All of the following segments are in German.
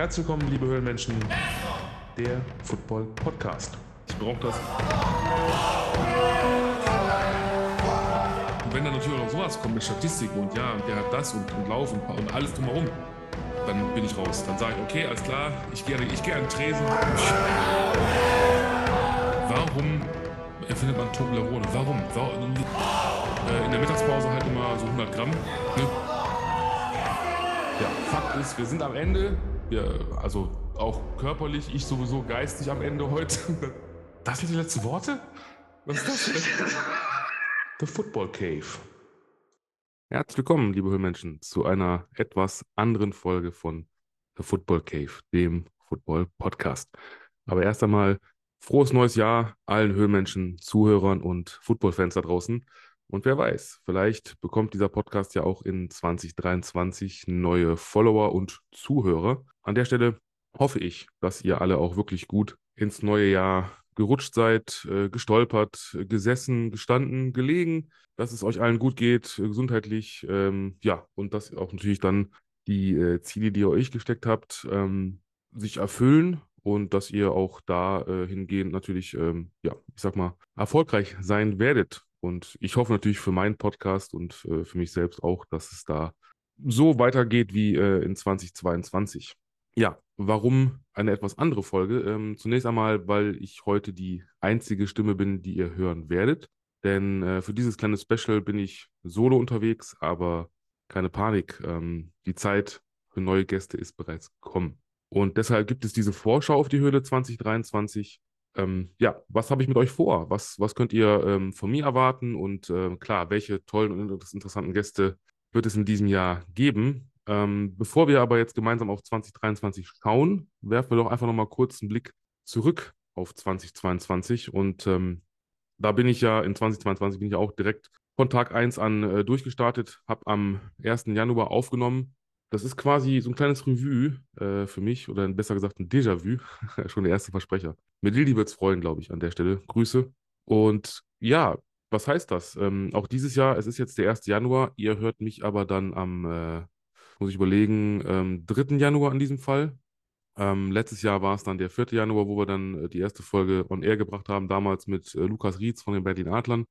Herzlich willkommen, liebe Höhlenmenschen, der Football Podcast. Ich brauche das. Und wenn dann natürlich auch noch sowas kommt mit Statistiken und ja, der hat das und, und Lauf und, und alles drumherum, dann bin ich raus. Dann sage ich, okay, alles klar, ich gehe ich geh an den Tresen. Warum erfindet man Toblerone? Warum? Warum? Äh, in der Mittagspause halt immer so 100 Gramm. Ne? Ja, Fakt ist, wir sind am Ende. Wir, also auch körperlich, ich sowieso geistig am Ende heute. Das sind die letzten Worte? Was ist das? The Football Cave. Herzlich willkommen, liebe Höhlmenschen, zu einer etwas anderen Folge von The Football Cave, dem Football Podcast. Aber erst einmal frohes neues Jahr allen Höhlmenschen, Zuhörern und Footballfans da draußen. Und wer weiß, vielleicht bekommt dieser Podcast ja auch in 2023 neue Follower und Zuhörer. An der Stelle hoffe ich, dass ihr alle auch wirklich gut ins neue Jahr gerutscht seid, äh, gestolpert, gesessen, gestanden, gelegen, dass es euch allen gut geht, äh, gesundheitlich, ähm, ja, und dass auch natürlich dann die äh, Ziele, die ihr euch gesteckt habt, ähm, sich erfüllen und dass ihr auch da äh, natürlich, ähm, ja, ich sag mal, erfolgreich sein werdet. Und ich hoffe natürlich für meinen Podcast und äh, für mich selbst auch, dass es da so weitergeht wie in 2022. Ja, warum eine etwas andere Folge? Ähm, zunächst einmal, weil ich heute die einzige Stimme bin, die ihr hören werdet. Denn äh, für dieses kleine Special bin ich solo unterwegs, aber keine Panik. Ähm, die Zeit für neue Gäste ist bereits gekommen. Und deshalb gibt es diese Vorschau auf die Höhle 2023 ähm, ja, was habe ich mit euch vor? Was, was könnt ihr ähm, von mir erwarten? Und äh, klar, welche tollen und interessanten Gäste wird es in diesem Jahr geben? Ähm, bevor wir aber jetzt gemeinsam auf 2023 schauen, werfen wir doch einfach nochmal kurz einen Blick zurück auf 2022. Und ähm, da bin ich ja in 2022 bin ich auch direkt von Tag 1 an äh, durchgestartet, habe am 1. Januar aufgenommen das ist quasi so ein kleines Revue äh, für mich oder besser gesagt ein Déjà-vu. Schon der erste Versprecher. Mit Lilly wird es freuen, glaube ich, an der Stelle. Grüße. Und ja, was heißt das? Ähm, auch dieses Jahr, es ist jetzt der 1. Januar. Ihr hört mich aber dann am, äh, muss ich überlegen, ähm, 3. Januar in diesem Fall. Ähm, letztes Jahr war es dann der 4. Januar, wo wir dann äh, die erste Folge on air gebracht haben, damals mit äh, Lukas Rietz von den Berlin Adlern.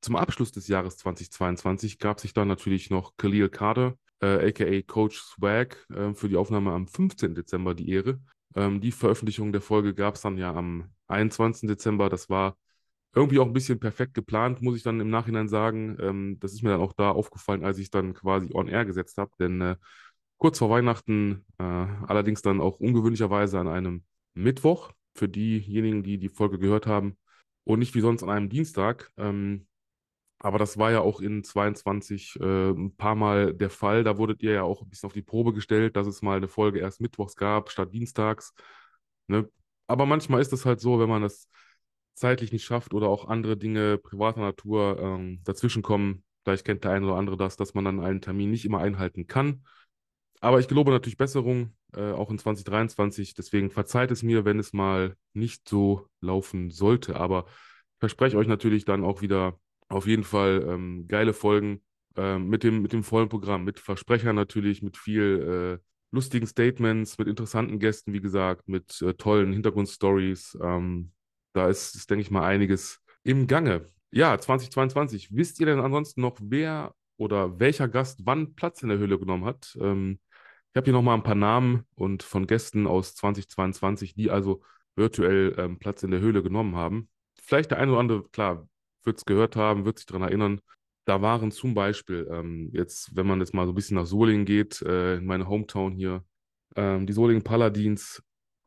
Zum Abschluss des Jahres 2022 gab sich dann natürlich noch Khalil Kader, äh, aka Coach Swag, äh, für die Aufnahme am 15. Dezember die Ehre. Ähm, die Veröffentlichung der Folge gab es dann ja am 21. Dezember. Das war irgendwie auch ein bisschen perfekt geplant, muss ich dann im Nachhinein sagen. Ähm, das ist mir dann auch da aufgefallen, als ich dann quasi on air gesetzt habe, denn äh, kurz vor Weihnachten, äh, allerdings dann auch ungewöhnlicherweise an einem Mittwoch, für diejenigen, die die Folge gehört haben, und nicht wie sonst an einem Dienstag. Ähm, aber das war ja auch in 22 äh, ein paar Mal der Fall. Da wurdet ihr ja auch ein bisschen auf die Probe gestellt, dass es mal eine Folge erst mittwochs gab statt dienstags. Ne? Aber manchmal ist es halt so, wenn man das zeitlich nicht schafft oder auch andere Dinge privater Natur ähm, dazwischenkommen. Vielleicht kennt der eine oder andere das, dass man dann einen Termin nicht immer einhalten kann. Aber ich gelobe natürlich Besserung, äh, auch in 2023. Deswegen verzeiht es mir, wenn es mal nicht so laufen sollte. Aber ich verspreche euch natürlich dann auch wieder auf jeden Fall ähm, geile Folgen äh, mit, dem, mit dem vollen Programm, mit Versprechern natürlich, mit viel äh, lustigen Statements, mit interessanten Gästen, wie gesagt, mit äh, tollen Hintergrundstories. Ähm, da ist, ist, denke ich mal, einiges im Gange. Ja, 2022. Wisst ihr denn ansonsten noch, wer oder welcher Gast wann Platz in der Höhle genommen hat? Ähm, ich habe hier nochmal ein paar Namen und von Gästen aus 2022, die also virtuell ähm, Platz in der Höhle genommen haben. Vielleicht der eine oder andere, klar, wird es gehört haben, wird sich daran erinnern. Da waren zum Beispiel, ähm, jetzt, wenn man jetzt mal so ein bisschen nach Solingen geht, äh, in meine Hometown hier, ähm, die Solingen Paladins,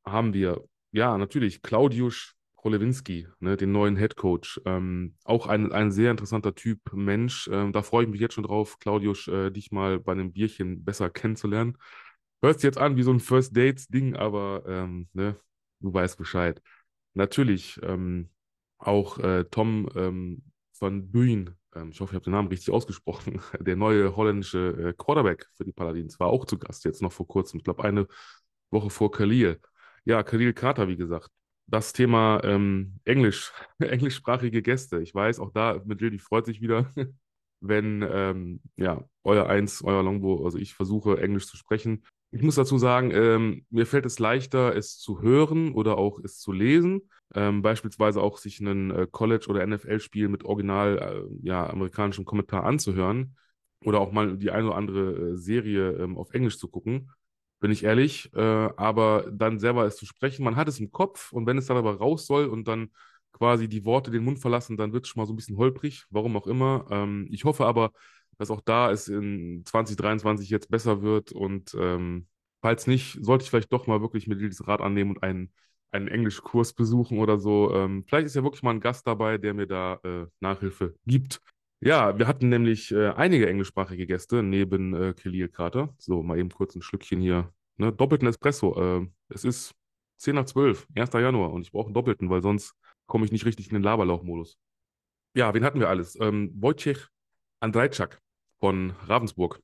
haben wir, ja, natürlich Claudius Rolewinski, ne, den neuen Head Coach. Ähm, auch ein, ein sehr interessanter Typ, Mensch. Ähm, da freue ich mich jetzt schon drauf, Claudius, äh, dich mal bei einem Bierchen besser kennenzulernen. Hört sich jetzt an wie so ein First Dates-Ding, aber ähm, ne, du weißt Bescheid. Natürlich, ähm, auch äh, Tom ähm, van Buyn, ähm, ich hoffe, ich habe den Namen richtig ausgesprochen, der neue holländische äh, Quarterback für die Paladins, war auch zu Gast, jetzt noch vor kurzem, ich glaube eine Woche vor Khalil. Ja, Khalil Carter, wie gesagt. Das Thema ähm, Englisch, englischsprachige Gäste. Ich weiß, auch da Lil, die freut sich wieder, wenn ähm, ja, euer Eins, euer Longbow, also ich versuche Englisch zu sprechen. Ich muss dazu sagen, ähm, mir fällt es leichter, es zu hören oder auch es zu lesen. Ähm, beispielsweise auch sich ein äh, College- oder NFL-Spiel mit original äh, ja, amerikanischem Kommentar anzuhören oder auch mal die eine oder andere äh, Serie ähm, auf Englisch zu gucken, bin ich ehrlich. Äh, aber dann selber es zu sprechen, man hat es im Kopf und wenn es dann aber raus soll und dann quasi die Worte den Mund verlassen, dann wird es schon mal so ein bisschen holprig, warum auch immer. Ähm, ich hoffe aber, dass auch da es in 2023 jetzt besser wird und ähm, falls nicht, sollte ich vielleicht doch mal wirklich mir dieses Rat annehmen und einen, einen Englischkurs besuchen oder so. Ähm, vielleicht ist ja wirklich mal ein Gast dabei, der mir da äh, Nachhilfe gibt. Ja, wir hatten nämlich äh, einige englischsprachige Gäste neben äh, Khalil Krater. So, mal eben kurz ein Schlückchen hier. Ne? Doppelten Espresso. Äh, es ist 10 nach 12, 1. Januar und ich brauche einen doppelten, weil sonst komme ich nicht richtig in den Laberlauch-Modus. Ja, wen hatten wir alles? Ähm, Wojciech Andrejczak von Ravensburg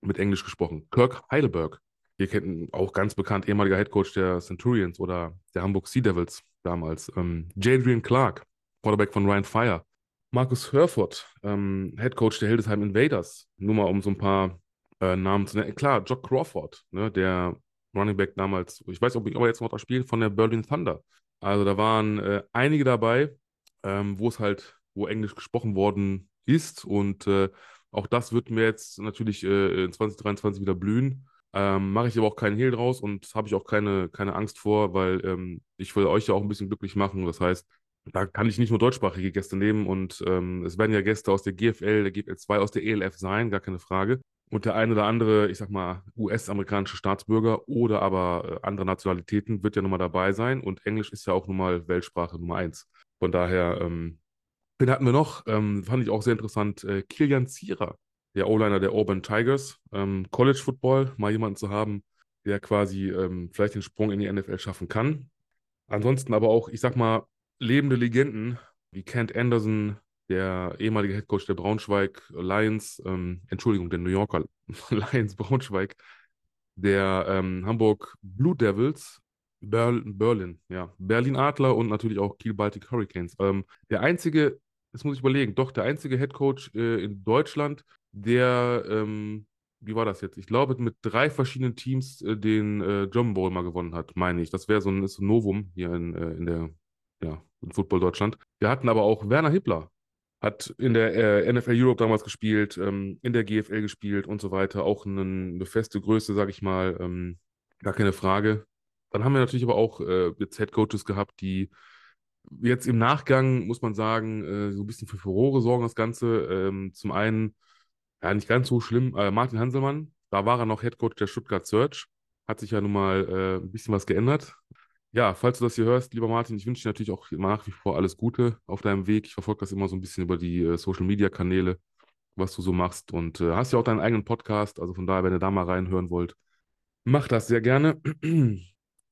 mit Englisch gesprochen. Kirk Heidelberg. Ihr kennt auch ganz bekannt, ehemaliger Headcoach der Centurions oder der Hamburg Sea Devils damals. Ähm, Jadrian Clark, Quarterback von Ryan Fire. Markus Hörford, ähm, Headcoach der Hildesheim Invaders. Nur mal um so ein paar äh, Namen zu nennen. Klar, Jock Crawford, ne, der Running Back damals, ich weiß, ob ich aber jetzt noch da spiele, von der Berlin Thunder. Also da waren äh, einige dabei, ähm, wo es halt, wo Englisch gesprochen worden ist. Und äh, auch das wird mir jetzt natürlich äh, in 2023 wieder blühen. Ähm, Mache ich aber auch keinen Hehl draus und habe ich auch keine, keine Angst vor, weil ähm, ich will euch ja auch ein bisschen glücklich machen. Das heißt, da kann ich nicht nur deutschsprachige Gäste nehmen und ähm, es werden ja Gäste aus der GFL, der GFL 2, aus der ELF sein, gar keine Frage. Und der eine oder andere, ich sag mal, US-amerikanische Staatsbürger oder aber äh, andere Nationalitäten wird ja nochmal dabei sein. Und Englisch ist ja auch nun mal Weltsprache Nummer eins. Von daher, ähm, den hatten wir noch, ähm, fand ich auch sehr interessant, äh, Kilian Zierer, der O-Liner der Auburn Tigers. Ähm, College Football, mal jemanden zu haben, der quasi ähm, vielleicht den Sprung in die NFL schaffen kann. Ansonsten aber auch, ich sag mal, lebende Legenden wie Kent Anderson, der ehemalige Headcoach der Braunschweig Lions, ähm, Entschuldigung, der New Yorker Lions Braunschweig, der ähm, Hamburg Blue Devils, Ber Berlin, ja, Berlin Adler und natürlich auch Kiel Baltic Hurricanes. Ähm, der einzige, das muss ich überlegen, doch der einzige Headcoach äh, in Deutschland, der, ähm, wie war das jetzt? Ich glaube, mit drei verschiedenen Teams äh, den äh, German Bowl mal gewonnen hat, meine ich. Das wäre so ein, ist ein Novum hier in, äh, in der, ja, in Football Deutschland. Wir hatten aber auch Werner Hippler, hat in der äh, NFL Europe damals gespielt, ähm, in der GFL gespielt und so weiter. Auch eine, eine feste Größe, sage ich mal, ähm, gar keine Frage. Dann haben wir natürlich aber auch äh, jetzt Head Coaches gehabt, die jetzt im Nachgang, muss man sagen, äh, so ein bisschen für Furore sorgen, das Ganze. Ähm, zum einen, ja, nicht ganz so schlimm, äh, Martin Hanselmann, da war er noch Head Coach der Stuttgart Search. Hat sich ja nun mal äh, ein bisschen was geändert ja, falls du das hier hörst, lieber Martin, ich wünsche dir natürlich auch nach wie vor alles Gute auf deinem Weg. Ich verfolge das immer so ein bisschen über die äh, Social Media Kanäle, was du so machst. Und äh, hast ja auch deinen eigenen Podcast. Also von daher, wenn ihr da mal reinhören wollt, mach das sehr gerne.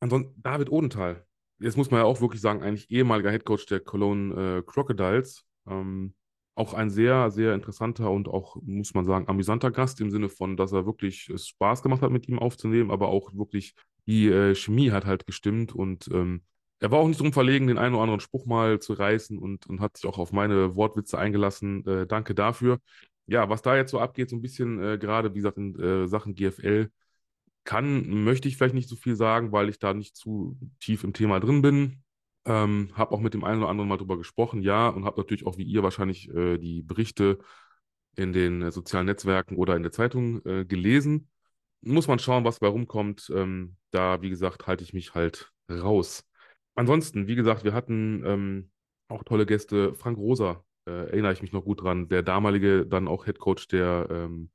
Ansonsten David Odenthal. Jetzt muss man ja auch wirklich sagen, eigentlich ehemaliger Headcoach der Cologne äh, Crocodiles. Ähm, auch ein sehr, sehr interessanter und auch, muss man sagen, amüsanter Gast im Sinne von, dass er wirklich es Spaß gemacht hat, mit ihm aufzunehmen, aber auch wirklich die äh, Chemie hat halt gestimmt und ähm, er war auch nicht drum verlegen, den einen oder anderen Spruch mal zu reißen und, und hat sich auch auf meine Wortwitze eingelassen. Äh, danke dafür. Ja, was da jetzt so abgeht, so ein bisschen äh, gerade, wie gesagt, in äh, Sachen GFL, kann, möchte ich vielleicht nicht so viel sagen, weil ich da nicht zu tief im Thema drin bin. Ähm, habe auch mit dem einen oder anderen mal drüber gesprochen, ja, und habe natürlich auch wie ihr wahrscheinlich äh, die Berichte in den äh, sozialen Netzwerken oder in der Zeitung gelesen muss man schauen, was bei rumkommt. Ähm, da, wie gesagt, halte ich mich halt raus. Ansonsten, wie gesagt, wir hatten ähm, auch tolle Gäste. Frank Rosa, äh, erinnere ich mich noch gut dran, der damalige dann auch Head Coach der ähm,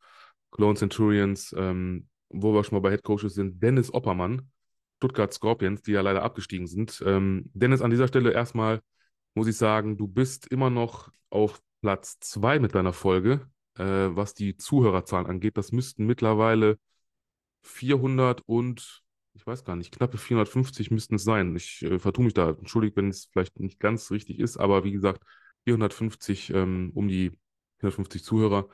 Cologne Centurions, ähm, wo wir schon mal bei Head Coaches sind, Dennis Oppermann, Stuttgart Scorpions, die ja leider abgestiegen sind. Ähm, Dennis, an dieser Stelle erstmal muss ich sagen, du bist immer noch auf Platz zwei mit deiner Folge, äh, was die Zuhörerzahlen angeht. Das müssten mittlerweile 400 und ich weiß gar nicht, knappe 450 müssten es sein. Ich äh, vertue mich da. Entschuldigt, wenn es vielleicht nicht ganz richtig ist, aber wie gesagt, 450, ähm, um die 450 Zuhörer.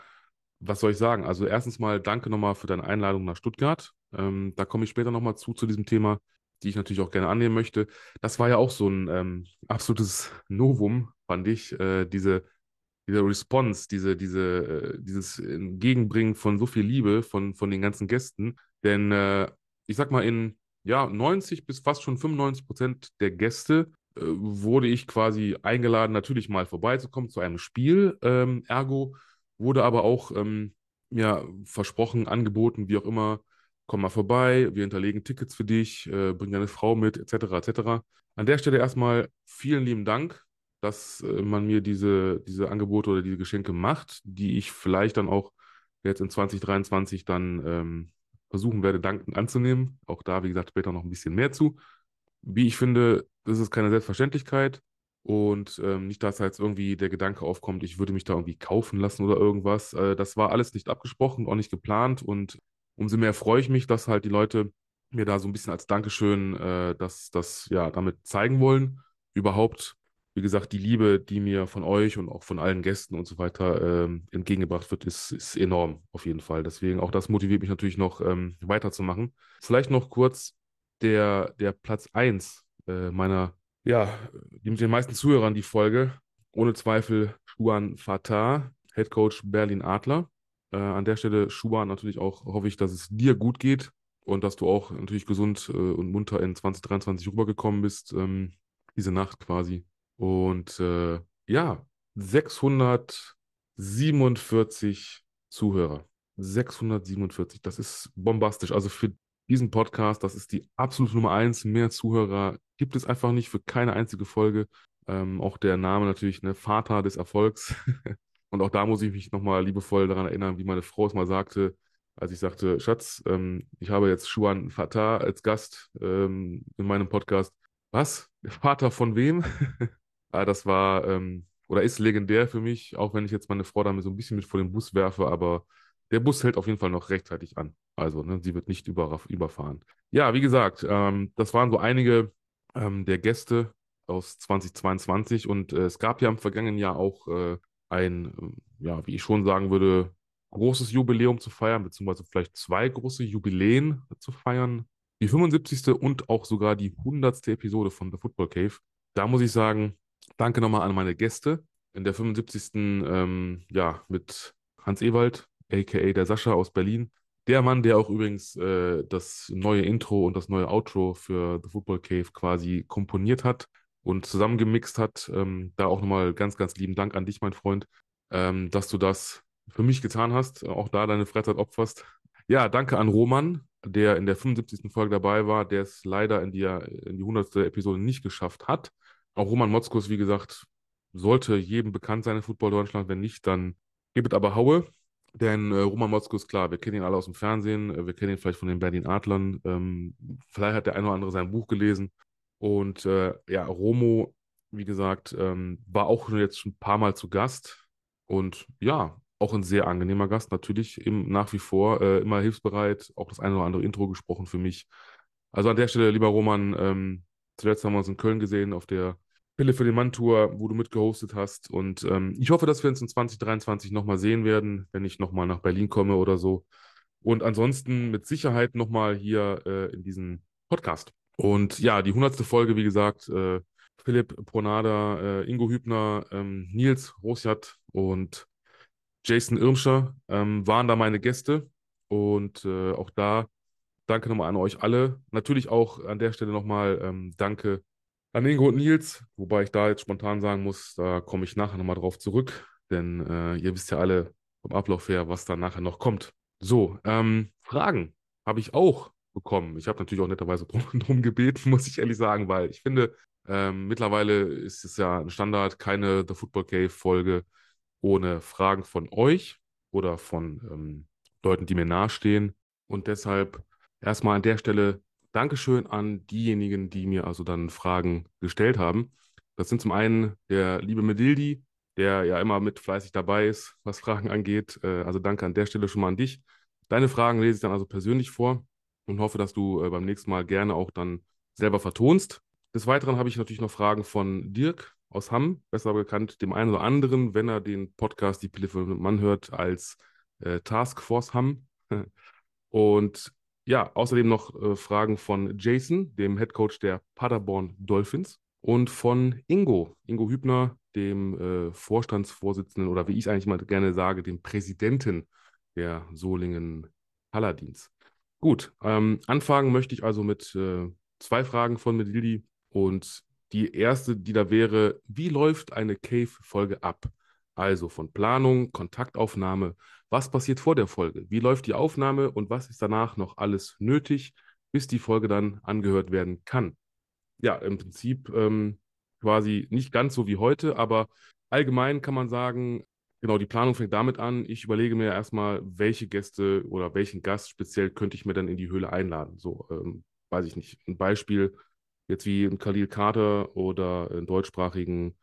Was soll ich sagen? Also erstens mal danke nochmal für deine Einladung nach Stuttgart. Ähm, da komme ich später nochmal zu, zu diesem Thema, die ich natürlich auch gerne annehmen möchte. Das war ja auch so ein ähm, absolutes Novum, fand ich, äh, diese diese Response, diese, diese, äh, dieses Entgegenbringen von so viel Liebe von, von den ganzen Gästen. Denn äh, ich sag mal, in ja, 90 bis fast schon 95 Prozent der Gäste äh, wurde ich quasi eingeladen, natürlich mal vorbeizukommen zu einem Spiel. Ähm, ergo wurde aber auch ähm, ja, versprochen, angeboten, wie auch immer, komm mal vorbei, wir hinterlegen Tickets für dich, äh, bring deine Frau mit, etc., etc. An der Stelle erstmal vielen lieben Dank, dass äh, man mir diese, diese Angebote oder diese Geschenke macht, die ich vielleicht dann auch jetzt in 2023 dann ähm, versuchen werde, dankend anzunehmen. Auch da, wie gesagt, später noch ein bisschen mehr zu. Wie ich finde, das ist keine Selbstverständlichkeit und ähm, nicht, dass da jetzt irgendwie der Gedanke aufkommt, ich würde mich da irgendwie kaufen lassen oder irgendwas. Äh, das war alles nicht abgesprochen, auch nicht geplant und umso mehr freue ich mich, dass halt die Leute mir da so ein bisschen als Dankeschön äh, das, das ja damit zeigen wollen. Überhaupt, wie gesagt, die Liebe, die mir von euch und auch von allen Gästen und so weiter ähm, entgegengebracht wird, ist, ist enorm auf jeden Fall. Deswegen auch das motiviert mich natürlich noch ähm, weiterzumachen. Vielleicht noch kurz der, der Platz 1 äh, meiner, ja, die mit den meisten Zuhörern die Folge. Ohne Zweifel Schuan Fatah, Head Coach Berlin Adler. Äh, an der Stelle, Schuan, natürlich auch hoffe ich, dass es dir gut geht und dass du auch natürlich gesund äh, und munter in 2023 rübergekommen bist, ähm, diese Nacht quasi. Und äh, ja, 647 Zuhörer. 647, das ist bombastisch. Also für diesen Podcast, das ist die absolute Nummer eins. Mehr Zuhörer gibt es einfach nicht für keine einzige Folge. Ähm, auch der Name natürlich, ne, Vater des Erfolgs. Und auch da muss ich mich nochmal liebevoll daran erinnern, wie meine Frau es mal sagte, als ich sagte, Schatz, ähm, ich habe jetzt Schuan Fatah als Gast ähm, in meinem Podcast. Was? Vater von wem? ah, das war ähm, oder ist legendär für mich, auch wenn ich jetzt meine Frau damit so ein bisschen mit vor den Bus werfe, aber der Bus hält auf jeden Fall noch rechtzeitig an. Also, ne, sie wird nicht über, überfahren. Ja, wie gesagt, ähm, das waren so einige ähm, der Gäste aus 2022 und äh, es gab ja im vergangenen Jahr auch äh, ein, äh, ja, wie ich schon sagen würde, großes Jubiläum zu feiern, beziehungsweise vielleicht zwei große Jubiläen zu feiern. Die 75. und auch sogar die 100. Episode von The Football Cave. Da muss ich sagen, danke nochmal an meine Gäste. In der 75. Ähm, ja, mit Hans Ewald, aka der Sascha aus Berlin. Der Mann, der auch übrigens äh, das neue Intro und das neue Outro für The Football Cave quasi komponiert hat und zusammengemixt hat. Ähm, da auch nochmal ganz, ganz lieben Dank an dich, mein Freund, ähm, dass du das für mich getan hast, auch da deine Freizeit opferst. Ja, danke an Roman, der in der 75. Folge dabei war, der es leider in die, in die 100. Episode nicht geschafft hat. Auch Roman Motzkus, wie gesagt, sollte jedem bekannt sein in Football Deutschland. Wenn nicht, dann gibt es aber Haue. Denn äh, Roman Motzkus, klar, wir kennen ihn alle aus dem Fernsehen, äh, wir kennen ihn vielleicht von den Berlin Adlern. Ähm, vielleicht hat der eine oder andere sein Buch gelesen. Und äh, ja, Romo, wie gesagt, ähm, war auch jetzt schon ein paar Mal zu Gast. Und ja, auch ein sehr angenehmer Gast, natürlich im, nach wie vor äh, immer hilfsbereit, auch das eine oder andere Intro gesprochen für mich. Also an der Stelle, lieber Roman, ähm, zuletzt haben wir uns in Köln gesehen auf der Pille für den Mann-Tour, wo du mitgehostet hast. Und ähm, ich hoffe, dass wir uns in 2023 nochmal sehen werden, wenn ich nochmal nach Berlin komme oder so. Und ansonsten mit Sicherheit nochmal hier äh, in diesem Podcast. Und ja, die hundertste Folge, wie gesagt, äh, Philipp Pronada, äh, Ingo Hübner, ähm, Nils Rosjat und Jason Irmscher ähm, waren da meine Gäste. Und äh, auch da danke nochmal an euch alle. Natürlich auch an der Stelle nochmal ähm, danke an Ingo und Nils, wobei ich da jetzt spontan sagen muss, da komme ich nachher nochmal drauf zurück, denn äh, ihr wisst ja alle vom Ablauf her, was da nachher noch kommt. So, ähm, Fragen habe ich auch bekommen. Ich habe natürlich auch netterweise drum, drum, gebeten, muss ich ehrlich sagen, weil ich finde, ähm, mittlerweile ist es ja ein Standard, keine The Football Cave Folge ohne Fragen von euch oder von ähm, Leuten, die mir nahestehen. Und deshalb erstmal an der Stelle Dankeschön an diejenigen, die mir also dann Fragen gestellt haben. Das sind zum einen der liebe Medildi, der ja immer mit fleißig dabei ist, was Fragen angeht. Äh, also danke an der Stelle schon mal an dich. Deine Fragen lese ich dann also persönlich vor und hoffe, dass du äh, beim nächsten Mal gerne auch dann selber vertonst. Des Weiteren habe ich natürlich noch Fragen von Dirk, aus Hamm, besser bekannt dem einen oder anderen, wenn er den Podcast Die Pille für den Mann hört, als äh, Taskforce Hamm. Und ja, außerdem noch äh, Fragen von Jason, dem Head Coach der Paderborn Dolphins, und von Ingo, Ingo Hübner, dem äh, Vorstandsvorsitzenden oder wie ich es eigentlich mal gerne sage, dem Präsidenten der Solingen Paladins. Gut, ähm, anfangen möchte ich also mit äh, zwei Fragen von Medildi. Und die erste, die da wäre, wie läuft eine Cave-Folge ab? Also von Planung, Kontaktaufnahme, was passiert vor der Folge? Wie läuft die Aufnahme und was ist danach noch alles nötig, bis die Folge dann angehört werden kann? Ja, im Prinzip ähm, quasi nicht ganz so wie heute, aber allgemein kann man sagen, Genau, die Planung fängt damit an. Ich überlege mir erstmal, welche Gäste oder welchen Gast speziell könnte ich mir dann in die Höhle einladen. So, ähm, weiß ich nicht. Ein Beispiel jetzt wie ein Khalil Kader oder einen deutschsprachigen,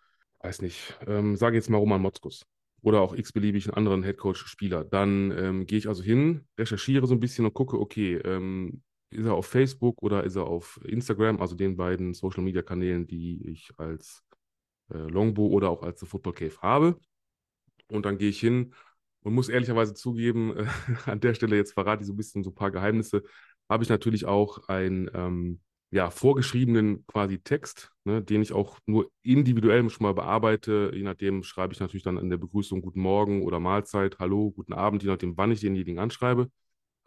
weiß nicht, ähm, sage jetzt mal Roman Motzkus oder auch x-beliebigen anderen Headcoach-Spieler. Dann ähm, gehe ich also hin, recherchiere so ein bisschen und gucke, okay, ähm, ist er auf Facebook oder ist er auf Instagram, also den beiden Social-Media-Kanälen, die ich als äh, Longbow oder auch als The Football Cave habe. Und dann gehe ich hin und muss ehrlicherweise zugeben, äh, an der Stelle jetzt verrate ich so ein bisschen so ein paar Geheimnisse, habe ich natürlich auch einen ähm, ja, vorgeschriebenen quasi Text, ne, den ich auch nur individuell schon mal bearbeite. Je nachdem schreibe ich natürlich dann in der Begrüßung Guten Morgen oder Mahlzeit, Hallo, guten Abend, je nachdem, wann ich denjenigen anschreibe.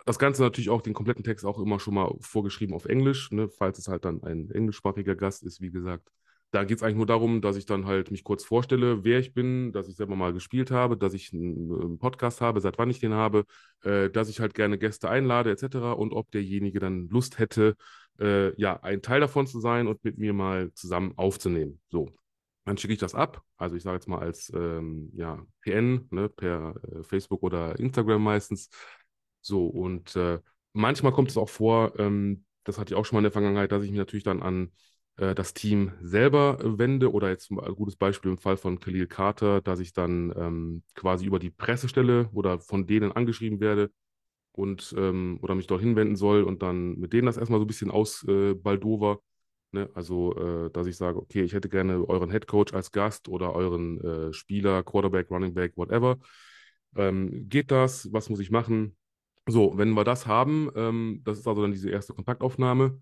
Das Ganze natürlich auch den kompletten Text auch immer schon mal vorgeschrieben auf Englisch, ne, falls es halt dann ein englischsprachiger Gast ist, wie gesagt da geht es eigentlich nur darum, dass ich dann halt mich kurz vorstelle, wer ich bin, dass ich selber mal gespielt habe, dass ich einen Podcast habe, seit wann ich den habe, äh, dass ich halt gerne Gäste einlade etc. und ob derjenige dann Lust hätte, äh, ja, ein Teil davon zu sein und mit mir mal zusammen aufzunehmen. So, dann schicke ich das ab. Also ich sage jetzt mal als ähm, ja, PN, ne, per äh, Facebook oder Instagram meistens. So, und äh, manchmal kommt es auch vor, ähm, das hatte ich auch schon mal in der Vergangenheit, dass ich mich natürlich dann an äh, das Team selber wende oder jetzt ein gutes Beispiel im Fall von Khalil Carter, dass ich dann ähm, quasi über die Pressestelle oder von denen angeschrieben werde und ähm, oder mich dorthin wenden soll und dann mit denen das erstmal so ein bisschen ausbaldover. Äh, ne? Also, äh, dass ich sage, okay, ich hätte gerne euren Head Coach als Gast oder euren äh, Spieler, Quarterback, Running Back, whatever. Ähm, geht das? Was muss ich machen? So, wenn wir das haben, ähm, das ist also dann diese erste Kontaktaufnahme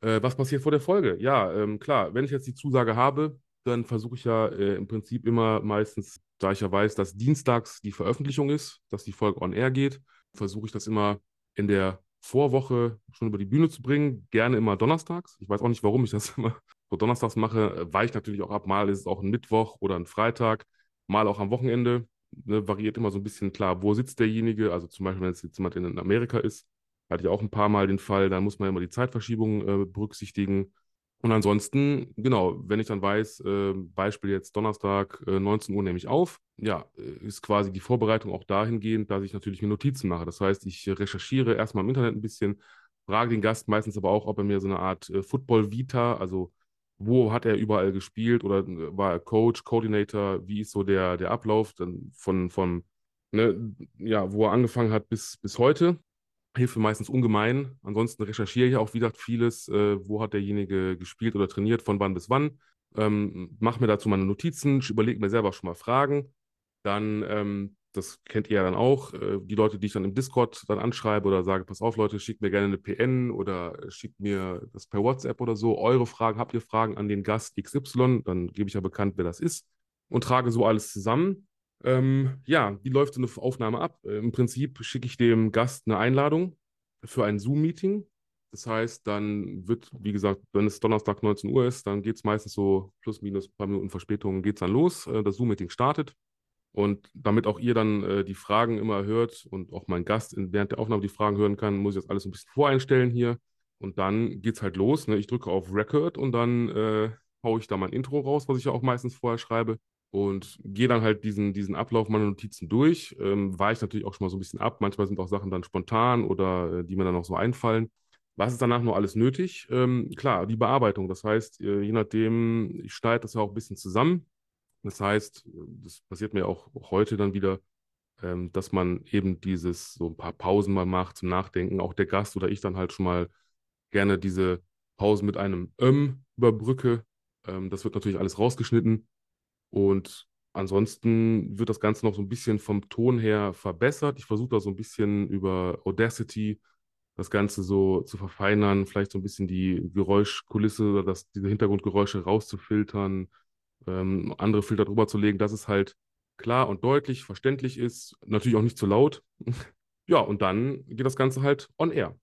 äh, was passiert vor der Folge? Ja, ähm, klar, wenn ich jetzt die Zusage habe, dann versuche ich ja äh, im Prinzip immer meistens, da ich ja weiß, dass dienstags die Veröffentlichung ist, dass die Folge on air geht, versuche ich das immer in der Vorwoche schon über die Bühne zu bringen. Gerne immer donnerstags. Ich weiß auch nicht, warum ich das immer so donnerstags mache. Weicht natürlich auch ab. Mal ist es auch ein Mittwoch oder ein Freitag, mal auch am Wochenende. Ne, variiert immer so ein bisschen klar, wo sitzt derjenige. Also zum Beispiel, wenn es jetzt jemand in Amerika ist, hatte ich auch ein paar Mal den Fall, da muss man immer die Zeitverschiebung äh, berücksichtigen. Und ansonsten, genau, wenn ich dann weiß, äh, Beispiel jetzt Donnerstag, äh, 19 Uhr nehme ich auf, ja, äh, ist quasi die Vorbereitung auch dahingehend, dass ich natürlich mir Notizen mache. Das heißt, ich recherchiere erstmal im Internet ein bisschen, frage den Gast meistens aber auch, ob er mir so eine Art äh, Football-Vita, also wo hat er überall gespielt oder äh, war er Coach, Coordinator, wie ist so der, der Ablauf dann von, von ne, ja, wo er angefangen hat bis, bis heute hilft mir meistens ungemein. Ansonsten recherchiere ich auch, wie gesagt, vieles. Äh, wo hat derjenige gespielt oder trainiert, von wann bis wann. Ähm, mache mir dazu meine Notizen, überlege mir selber schon mal Fragen. Dann, ähm, das kennt ihr ja dann auch, äh, die Leute, die ich dann im Discord dann anschreibe oder sage, pass auf Leute, schickt mir gerne eine PN oder schickt mir das per WhatsApp oder so. Eure Fragen, habt ihr Fragen an den Gast XY? Dann gebe ich ja bekannt, wer das ist und trage so alles zusammen. Ähm, ja, wie läuft so eine Aufnahme ab? Äh, Im Prinzip schicke ich dem Gast eine Einladung für ein Zoom-Meeting. Das heißt, dann wird, wie gesagt, wenn es Donnerstag 19 Uhr ist, dann geht es meistens so plus minus ein paar Minuten Verspätung, geht es dann los. Äh, das Zoom-Meeting startet. Und damit auch ihr dann äh, die Fragen immer hört und auch mein Gast in, während der Aufnahme die Fragen hören kann, muss ich das alles ein bisschen voreinstellen hier. Und dann geht es halt los. Ne? Ich drücke auf Record und dann äh, haue ich da mein Intro raus, was ich ja auch meistens vorher schreibe und gehe dann halt diesen, diesen Ablauf meiner Notizen durch. Ähm, weiche natürlich auch schon mal so ein bisschen ab. Manchmal sind auch Sachen dann spontan oder äh, die mir dann auch so einfallen. Was ist danach nur alles nötig? Ähm, klar, die Bearbeitung. Das heißt, äh, je nachdem, ich schneide das ja auch ein bisschen zusammen. Das heißt, das passiert mir auch heute dann wieder, ähm, dass man eben dieses so ein paar Pausen mal macht zum Nachdenken. Auch der Gast oder ich dann halt schon mal gerne diese Pausen mit einem Ähm überbrücke. Ähm, das wird natürlich alles rausgeschnitten und ansonsten wird das Ganze noch so ein bisschen vom Ton her verbessert. Ich versuche da so ein bisschen über Audacity das Ganze so zu verfeinern, vielleicht so ein bisschen die Geräuschkulisse oder das, diese Hintergrundgeräusche rauszufiltern, ähm, andere Filter drüber zu legen, dass es halt klar und deutlich verständlich ist, natürlich auch nicht zu laut. ja, und dann geht das Ganze halt on air.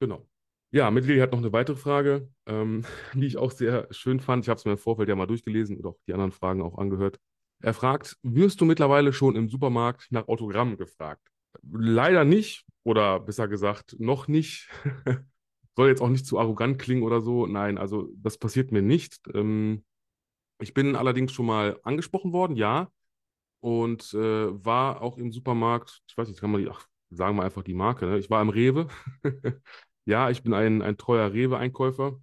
Genau. Ja, Mitglied hat noch eine weitere Frage, ähm, die ich auch sehr schön fand. Ich habe es mir im Vorfeld ja mal durchgelesen und auch die anderen Fragen auch angehört. Er fragt, wirst du mittlerweile schon im Supermarkt nach Autogrammen gefragt? Leider nicht, oder besser gesagt, noch nicht. Soll jetzt auch nicht zu arrogant klingen oder so. Nein, also das passiert mir nicht. Ähm, ich bin allerdings schon mal angesprochen worden, ja. Und äh, war auch im Supermarkt, ich weiß nicht, kann man die, ach, sagen wir einfach die Marke, ne? Ich war im Rewe. ja, ich bin ein, ein treuer Rewe-Einkäufer.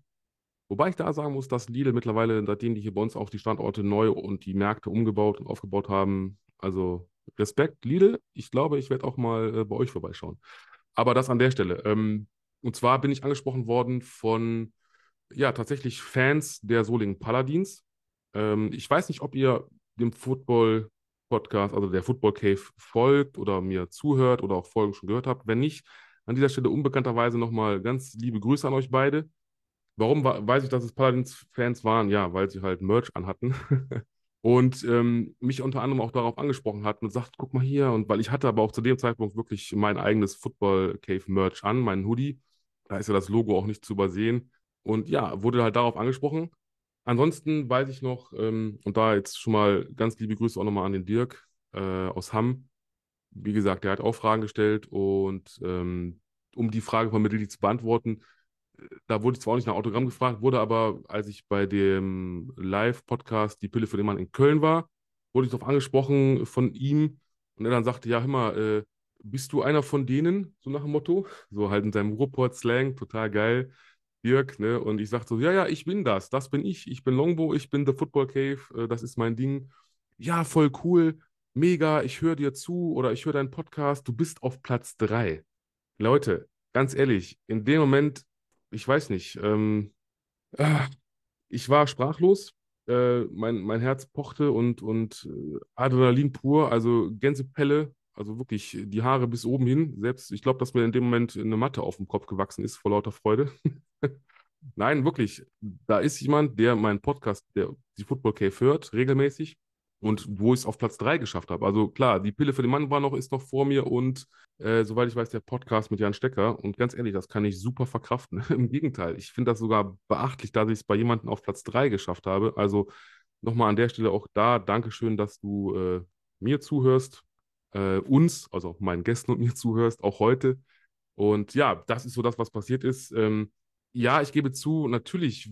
Wobei ich da sagen muss, dass Lidl mittlerweile, seitdem die hier bei uns auch die Standorte neu und die Märkte umgebaut und aufgebaut haben, also Respekt, Lidl. Ich glaube, ich werde auch mal äh, bei euch vorbeischauen. Aber das an der Stelle. Ähm, und zwar bin ich angesprochen worden von, ja, tatsächlich Fans der Solingen Paladins. Ähm, ich weiß nicht, ob ihr dem Football Podcast, also der Football Cave, folgt oder mir zuhört oder auch Folgen schon gehört habt. Wenn nicht, an dieser Stelle unbekannterweise nochmal ganz liebe Grüße an euch beide. Warum weiß ich, dass es Paladins-Fans waren? Ja, weil sie halt Merch anhatten. und ähm, mich unter anderem auch darauf angesprochen hatten und sagt, guck mal hier. Und weil ich hatte aber auch zu dem Zeitpunkt wirklich mein eigenes Football Cave Merch an, meinen Hoodie. Da ist ja das Logo auch nicht zu übersehen. Und ja, wurde halt darauf angesprochen. Ansonsten weiß ich noch, ähm, und da jetzt schon mal ganz liebe Grüße auch nochmal an den Dirk äh, aus Hamm. Wie gesagt, der hat auch Fragen gestellt und ähm, um die Frage von Mittelli zu beantworten, da wurde ich zwar auch nicht nach Autogramm gefragt, wurde aber, als ich bei dem Live-Podcast Die Pille für den Mann in Köln war, wurde ich darauf angesprochen von ihm und er dann sagte, ja, hör mal, äh, bist du einer von denen, so nach dem Motto, so halt in seinem Ruhrport-Slang, total geil, Dirk, ne, und ich sagte so, ja, ja, ich bin das, das bin ich, ich bin Longbow, ich bin The Football Cave, äh, das ist mein Ding, ja, voll cool, mega, ich höre dir zu oder ich höre deinen Podcast, du bist auf Platz drei. Leute, ganz ehrlich, in dem Moment ich weiß nicht. Ähm, äh, ich war sprachlos. Äh, mein, mein Herz pochte und, und äh, Adrenalin pur, also Gänsepelle, also wirklich die Haare bis oben hin. Selbst, ich glaube, dass mir in dem Moment eine Matte auf dem Kopf gewachsen ist vor lauter Freude. Nein, wirklich. Da ist jemand, der meinen Podcast, der die Football Cave hört, regelmäßig und wo ich es auf Platz 3 geschafft habe. Also klar, die Pille für den Mann war noch, ist noch vor mir und äh, soweit ich weiß, der Podcast mit Jan Stecker. Und ganz ehrlich, das kann ich super verkraften. Im Gegenteil, ich finde das sogar beachtlich, dass ich es bei jemandem auf Platz 3 geschafft habe. Also nochmal an der Stelle auch da, Dankeschön, dass du äh, mir zuhörst, äh, uns, also meinen Gästen und mir zuhörst, auch heute. Und ja, das ist so das, was passiert ist. Ähm, ja, ich gebe zu, natürlich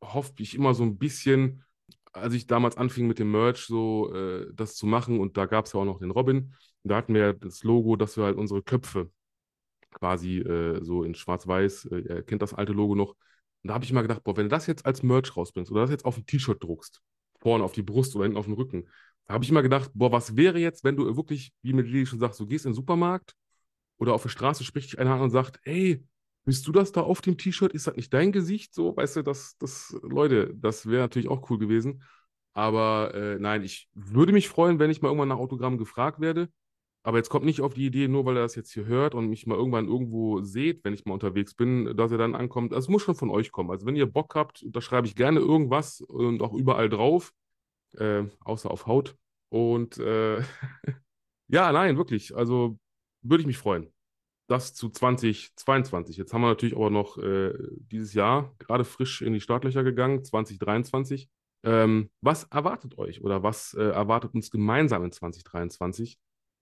hoffe ich immer so ein bisschen, als ich damals anfing mit dem Merch so äh, das zu machen und da gab es ja auch noch den Robin, da hatten wir das Logo, dass wir halt unsere Köpfe quasi äh, so in schwarz-weiß, äh, kennt das alte Logo noch. Und da habe ich immer gedacht, boah, wenn du das jetzt als Merch rausbringst oder das jetzt auf ein T-Shirt druckst, vorne auf die Brust oder hinten auf den Rücken, da habe ich immer gedacht, boah, was wäre jetzt, wenn du wirklich, wie mit Lili schon sagst, du gehst in den Supermarkt oder auf der Straße spricht dich einer an und sagt, ey, bist du das da auf dem T-Shirt? Ist das nicht dein Gesicht? So, weißt du, das, das, Leute, das wäre natürlich auch cool gewesen. Aber äh, nein, ich würde mich freuen, wenn ich mal irgendwann nach Autogramm gefragt werde. Aber jetzt kommt nicht auf die Idee, nur weil er das jetzt hier hört und mich mal irgendwann irgendwo seht, wenn ich mal unterwegs bin, dass er dann ankommt. Also es muss schon von euch kommen. Also wenn ihr Bock habt, da schreibe ich gerne irgendwas und auch überall drauf, äh, außer auf Haut. Und äh, ja, nein, wirklich. Also würde ich mich freuen das zu 2022. Jetzt haben wir natürlich aber noch äh, dieses Jahr gerade frisch in die Startlöcher gegangen, 2023. Ähm, was erwartet euch oder was äh, erwartet uns gemeinsam in 2023?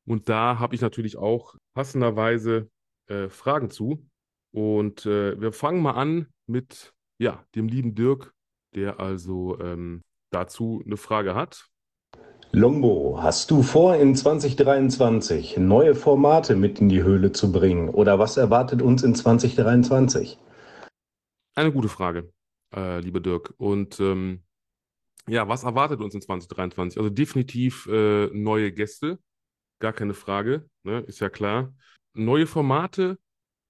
Und da habe ich natürlich auch passenderweise äh, Fragen zu. Und äh, wir fangen mal an mit ja, dem lieben Dirk, der also ähm, dazu eine Frage hat. Longbo, hast du vor, in 2023 neue Formate mit in die Höhle zu bringen? Oder was erwartet uns in 2023? Eine gute Frage, äh, lieber Dirk. Und ähm, ja, was erwartet uns in 2023? Also definitiv äh, neue Gäste, gar keine Frage, ne? ist ja klar. Neue Formate,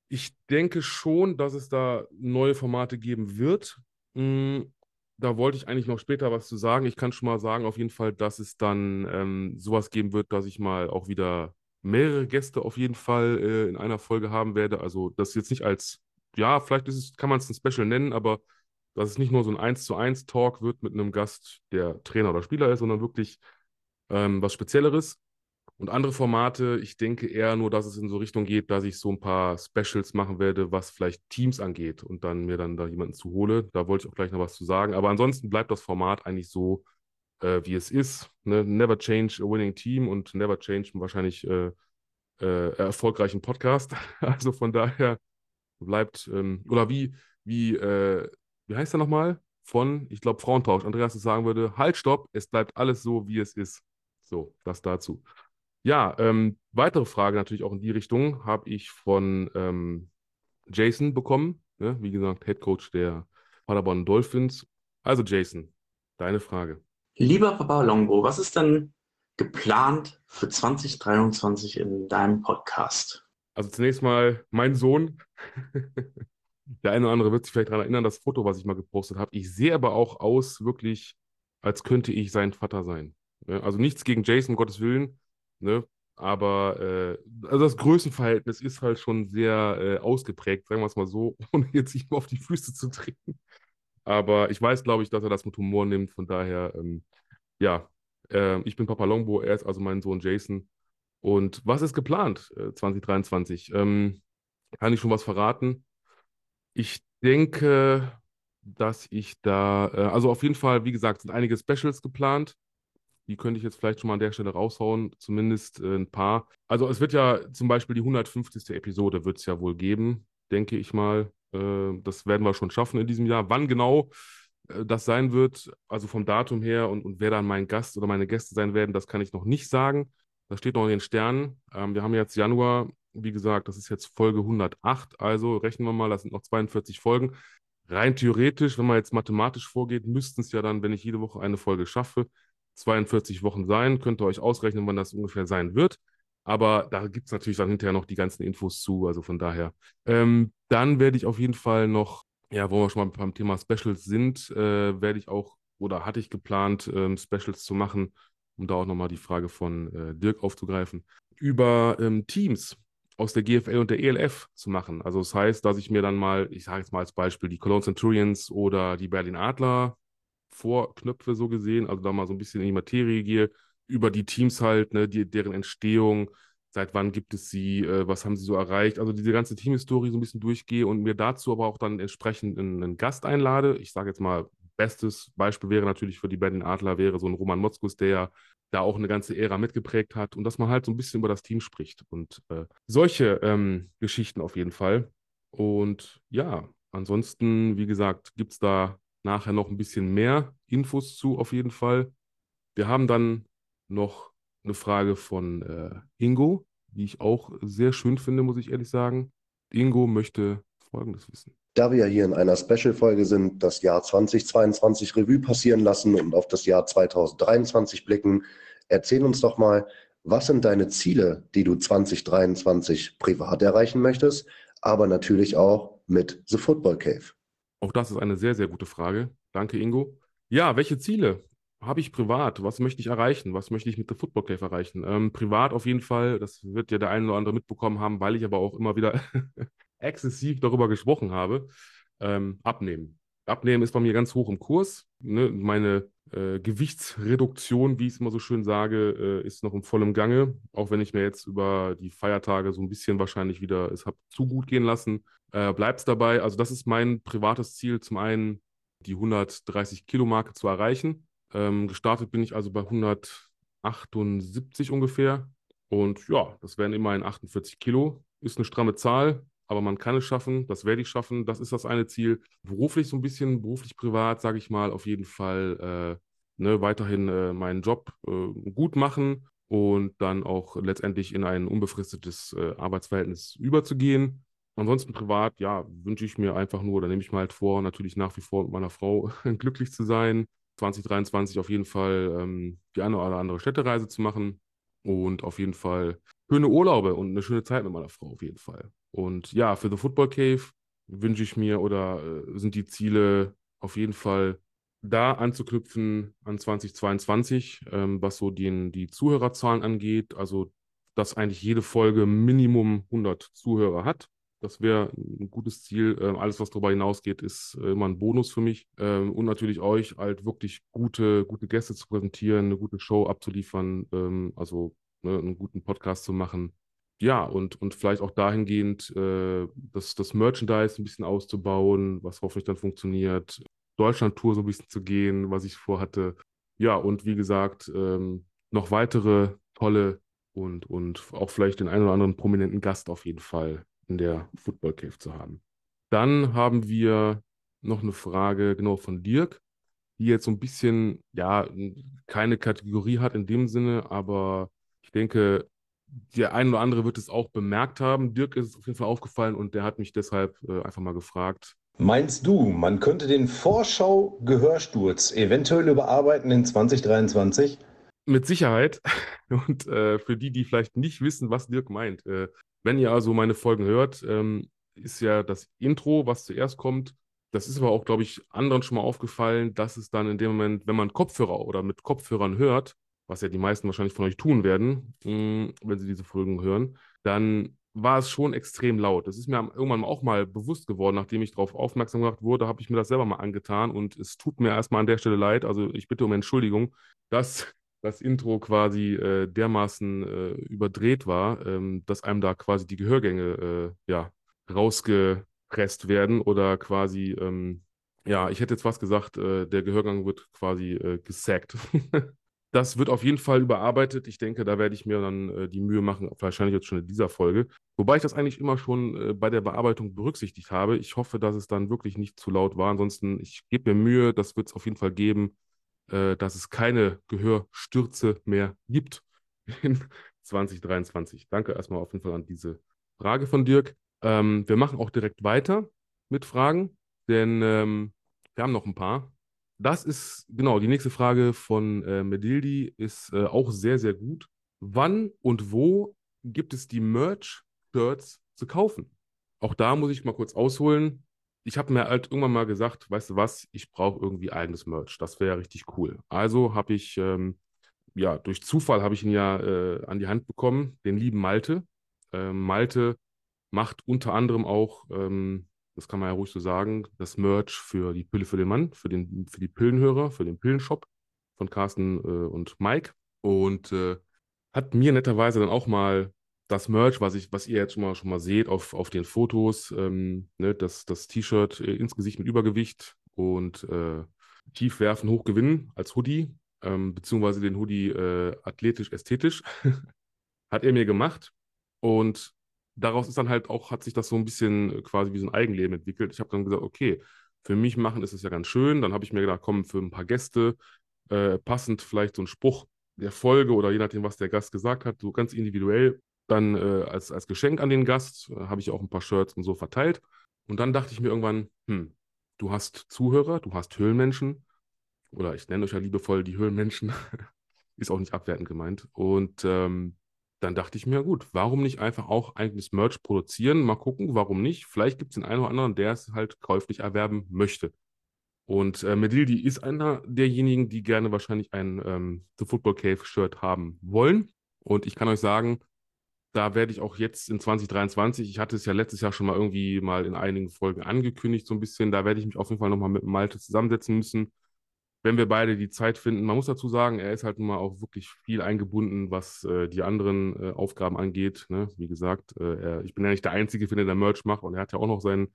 ich denke schon, dass es da neue Formate geben wird. Hm, da wollte ich eigentlich noch später was zu sagen. Ich kann schon mal sagen, auf jeden Fall, dass es dann ähm, sowas geben wird, dass ich mal auch wieder mehrere Gäste auf jeden Fall äh, in einer Folge haben werde. Also das jetzt nicht als, ja, vielleicht es, kann man es ein Special nennen, aber dass es nicht nur so ein 1 zu 1 Talk wird mit einem Gast, der Trainer oder Spieler ist, sondern wirklich ähm, was Spezielleres. Und andere Formate, ich denke eher nur, dass es in so Richtung geht, dass ich so ein paar Specials machen werde, was vielleicht Teams angeht und dann mir dann da jemanden zu hole. Da wollte ich auch gleich noch was zu sagen. Aber ansonsten bleibt das Format eigentlich so, äh, wie es ist. Ne? Never change a winning team und never change wahrscheinlich äh, äh, erfolgreichen Podcast. Also von daher bleibt, ähm, oder wie, wie, äh, wie heißt er nochmal? Von, ich glaube, Frauentausch. Andreas das sagen würde, halt, stopp, es bleibt alles so, wie es ist. So, das dazu. Ja, ähm, weitere Frage natürlich auch in die Richtung habe ich von ähm, Jason bekommen. Ne? Wie gesagt, Head Coach der Paderborn Dolphins. Also Jason, deine Frage. Lieber Papa Longo, was ist denn geplant für 2023 in deinem Podcast? Also zunächst mal mein Sohn. Der eine oder andere wird sich vielleicht daran erinnern, das Foto, was ich mal gepostet habe. Ich sehe aber auch aus, wirklich, als könnte ich sein Vater sein. Ne? Also nichts gegen Jason, um Gottes Willen. Ne? Aber äh, also das Größenverhältnis ist halt schon sehr äh, ausgeprägt, sagen wir es mal so, ohne jetzt ihm auf die Füße zu treten. Aber ich weiß, glaube ich, dass er das mit Humor nimmt. Von daher, ähm, ja, äh, ich bin Papa Longbo, er ist also mein Sohn Jason. Und was ist geplant äh, 2023? Ähm, kann ich schon was verraten? Ich denke, dass ich da, äh, also auf jeden Fall, wie gesagt, sind einige Specials geplant. Die könnte ich jetzt vielleicht schon mal an der Stelle raushauen, zumindest äh, ein paar. Also es wird ja zum Beispiel die 150. Episode wird es ja wohl geben, denke ich mal. Äh, das werden wir schon schaffen in diesem Jahr. Wann genau äh, das sein wird, also vom Datum her und, und wer dann mein Gast oder meine Gäste sein werden, das kann ich noch nicht sagen. Das steht noch in den Sternen. Ähm, wir haben jetzt Januar, wie gesagt, das ist jetzt Folge 108, also rechnen wir mal, das sind noch 42 Folgen. Rein theoretisch, wenn man jetzt mathematisch vorgeht, müssten es ja dann, wenn ich jede Woche eine Folge schaffe, 42 Wochen sein. Könnt ihr euch ausrechnen, wann das ungefähr sein wird. Aber da gibt es natürlich dann hinterher noch die ganzen Infos zu. Also von daher. Ähm, dann werde ich auf jeden Fall noch ja, wo wir schon mal beim Thema Specials sind, äh, werde ich auch oder hatte ich geplant, ähm, Specials zu machen, um da auch nochmal die Frage von äh, Dirk aufzugreifen, über ähm, Teams aus der GFL und der ELF zu machen. Also das heißt, dass ich mir dann mal, ich sage jetzt mal als Beispiel, die Cologne Centurions oder die Berlin Adler vorknöpfe, so gesehen, also da mal so ein bisschen in die Materie gehe, über die Teams halt, ne, die, deren Entstehung, seit wann gibt es sie, äh, was haben sie so erreicht. Also diese ganze Teamhistorie so ein bisschen durchgehe und mir dazu aber auch dann entsprechend einen, einen Gast einlade. Ich sage jetzt mal, bestes Beispiel wäre natürlich für die Berlin Adler, wäre so ein Roman Motzkus, der ja da auch eine ganze Ära mitgeprägt hat und dass man halt so ein bisschen über das Team spricht und äh, solche ähm, Geschichten auf jeden Fall. Und ja, ansonsten, wie gesagt, gibt es da nachher noch ein bisschen mehr Infos zu auf jeden Fall. Wir haben dann noch eine Frage von äh, Ingo, die ich auch sehr schön finde, muss ich ehrlich sagen. Ingo möchte Folgendes wissen. Da wir hier in einer Special-Folge sind, das Jahr 2022 Revue passieren lassen und auf das Jahr 2023 blicken, erzähl uns doch mal, was sind deine Ziele, die du 2023 privat erreichen möchtest, aber natürlich auch mit The Football Cave? Auch das ist eine sehr, sehr gute Frage. Danke, Ingo. Ja, welche Ziele? habe ich privat? Was möchte ich erreichen? Was möchte ich mit der Football Cave erreichen? Ähm, privat auf jeden Fall, das wird ja der eine oder andere mitbekommen haben, weil ich aber auch immer wieder exzessiv darüber gesprochen habe. Ähm, abnehmen. Abnehmen ist bei mir ganz hoch im Kurs. Ne? Meine äh, Gewichtsreduktion, wie ich es immer so schön sage, äh, ist noch im vollen Gange. Auch wenn ich mir jetzt über die Feiertage so ein bisschen wahrscheinlich wieder es habe zu gut gehen lassen, äh, bleibt es dabei. Also das ist mein privates Ziel, zum einen die 130 Kilo Marke zu erreichen ähm, gestartet bin ich also bei 178 ungefähr. Und ja, das wären immerhin 48 Kilo. Ist eine stramme Zahl, aber man kann es schaffen. Das werde ich schaffen. Das ist das eine Ziel. Beruflich so ein bisschen, beruflich privat, sage ich mal, auf jeden Fall äh, ne, weiterhin äh, meinen Job äh, gut machen und dann auch letztendlich in ein unbefristetes äh, Arbeitsverhältnis überzugehen. Ansonsten privat, ja, wünsche ich mir einfach nur, oder nehme ich mir halt vor, natürlich nach wie vor mit meiner Frau glücklich zu sein, 2023 auf jeden Fall ähm, die eine oder andere Städtereise zu machen und auf jeden Fall schöne Urlaube und eine schöne Zeit mit meiner Frau auf jeden Fall. Und ja, für The Football Cave wünsche ich mir oder äh, sind die Ziele auf jeden Fall da anzuknüpfen an 2022, ähm, was so den, die Zuhörerzahlen angeht. Also, dass eigentlich jede Folge Minimum 100 Zuhörer hat. Das wäre ein gutes Ziel. Ähm, alles, was darüber hinausgeht, ist äh, immer ein Bonus für mich. Ähm, und natürlich euch halt wirklich gute, gute Gäste zu präsentieren, eine gute Show abzuliefern. Ähm, also ne, einen guten Podcast zu machen. Ja, und, und vielleicht auch dahingehend äh, das, das Merchandise ein bisschen auszubauen, was hoffentlich dann funktioniert. Deutschland-Tour so ein bisschen zu gehen, was ich vorhatte. Ja, und wie gesagt, ähm, noch weitere tolle und, und auch vielleicht den einen oder anderen prominenten Gast auf jeden Fall in der Football Cave zu haben. Dann haben wir noch eine Frage genau von Dirk, die jetzt so ein bisschen, ja, keine Kategorie hat in dem Sinne, aber ich denke, der ein oder andere wird es auch bemerkt haben. Dirk ist auf jeden Fall aufgefallen und der hat mich deshalb äh, einfach mal gefragt. Meinst du, man könnte den Vorschau-Gehörsturz eventuell überarbeiten in 2023? Mit Sicherheit. Und äh, für die, die vielleicht nicht wissen, was Dirk meint, äh, wenn ihr also meine Folgen hört, ähm, ist ja das Intro, was zuerst kommt. Das ist aber auch, glaube ich, anderen schon mal aufgefallen, dass es dann in dem Moment, wenn man Kopfhörer oder mit Kopfhörern hört, was ja die meisten wahrscheinlich von euch tun werden, mm, wenn sie diese Folgen hören, dann war es schon extrem laut. Das ist mir irgendwann auch mal bewusst geworden, nachdem ich darauf aufmerksam gemacht wurde, habe ich mir das selber mal angetan und es tut mir erstmal an der Stelle leid. Also ich bitte um Entschuldigung, dass das Intro quasi äh, dermaßen äh, überdreht war, ähm, dass einem da quasi die Gehörgänge äh, ja, rausgepresst werden oder quasi, ähm, ja, ich hätte jetzt fast gesagt, äh, der Gehörgang wird quasi äh, gesackt. das wird auf jeden Fall überarbeitet. Ich denke, da werde ich mir dann äh, die Mühe machen, wahrscheinlich jetzt schon in dieser Folge. Wobei ich das eigentlich immer schon bei der Bearbeitung berücksichtigt habe. Ich hoffe, dass es dann wirklich nicht zu laut war. Ansonsten, ich gebe mir Mühe, das wird es auf jeden Fall geben äh, dass es keine Gehörstürze mehr gibt in 2023. Danke erstmal auf jeden Fall an diese Frage von Dirk. Ähm, wir machen auch direkt weiter mit Fragen, denn ähm, wir haben noch ein paar. Das ist genau die nächste Frage von äh, Medildi, ist äh, auch sehr, sehr gut. Wann und wo gibt es die Merch-Shirts zu kaufen? Auch da muss ich mal kurz ausholen ich habe mir halt irgendwann mal gesagt, weißt du was, ich brauche irgendwie eigenes Merch. Das wäre richtig cool. Also habe ich, ähm, ja, durch Zufall habe ich ihn ja äh, an die Hand bekommen, den lieben Malte. Ähm, Malte macht unter anderem auch, ähm, das kann man ja ruhig so sagen, das Merch für die Pille für den Mann, für, den, für die Pillenhörer, für den Pillenshop von Carsten äh, und Mike. Und äh, hat mir netterweise dann auch mal das Merch, was ich, was ihr jetzt schon mal, schon mal seht auf, auf den Fotos, ähm, ne, das, das T-Shirt äh, ins Gesicht mit Übergewicht und äh, tief werfen, hoch gewinnen als Hoodie, ähm, beziehungsweise den Hoodie äh, athletisch-ästhetisch, hat er mir gemacht. Und daraus ist dann halt auch, hat sich das so ein bisschen quasi wie so ein Eigenleben entwickelt. Ich habe dann gesagt, okay, für mich machen ist es ja ganz schön. Dann habe ich mir gedacht, komm, für ein paar Gäste äh, passend vielleicht so ein Spruch der Folge oder je nachdem, was der Gast gesagt hat, so ganz individuell dann äh, als, als Geschenk an den Gast äh, habe ich auch ein paar Shirts und so verteilt. Und dann dachte ich mir irgendwann, hm, du hast Zuhörer, du hast Höhlenmenschen. Oder ich nenne euch ja liebevoll die Höhlenmenschen. Ist auch nicht abwertend gemeint. Und ähm, dann dachte ich mir, gut, warum nicht einfach auch eigenes Merch produzieren? Mal gucken, warum nicht? Vielleicht gibt es den einen oder anderen, der es halt käuflich erwerben möchte. Und äh, Medildi ist einer derjenigen, die gerne wahrscheinlich ein ähm, The Football Cave Shirt haben wollen. Und ich kann euch sagen, da werde ich auch jetzt in 2023, ich hatte es ja letztes Jahr schon mal irgendwie mal in einigen Folgen angekündigt, so ein bisschen, da werde ich mich auf jeden Fall nochmal mit Malte zusammensetzen müssen, wenn wir beide die Zeit finden. Man muss dazu sagen, er ist halt nun mal auch wirklich viel eingebunden, was äh, die anderen äh, Aufgaben angeht. Ne? Wie gesagt, äh, er, ich bin ja nicht der Einzige, der der Merch macht und er hat ja auch noch sein,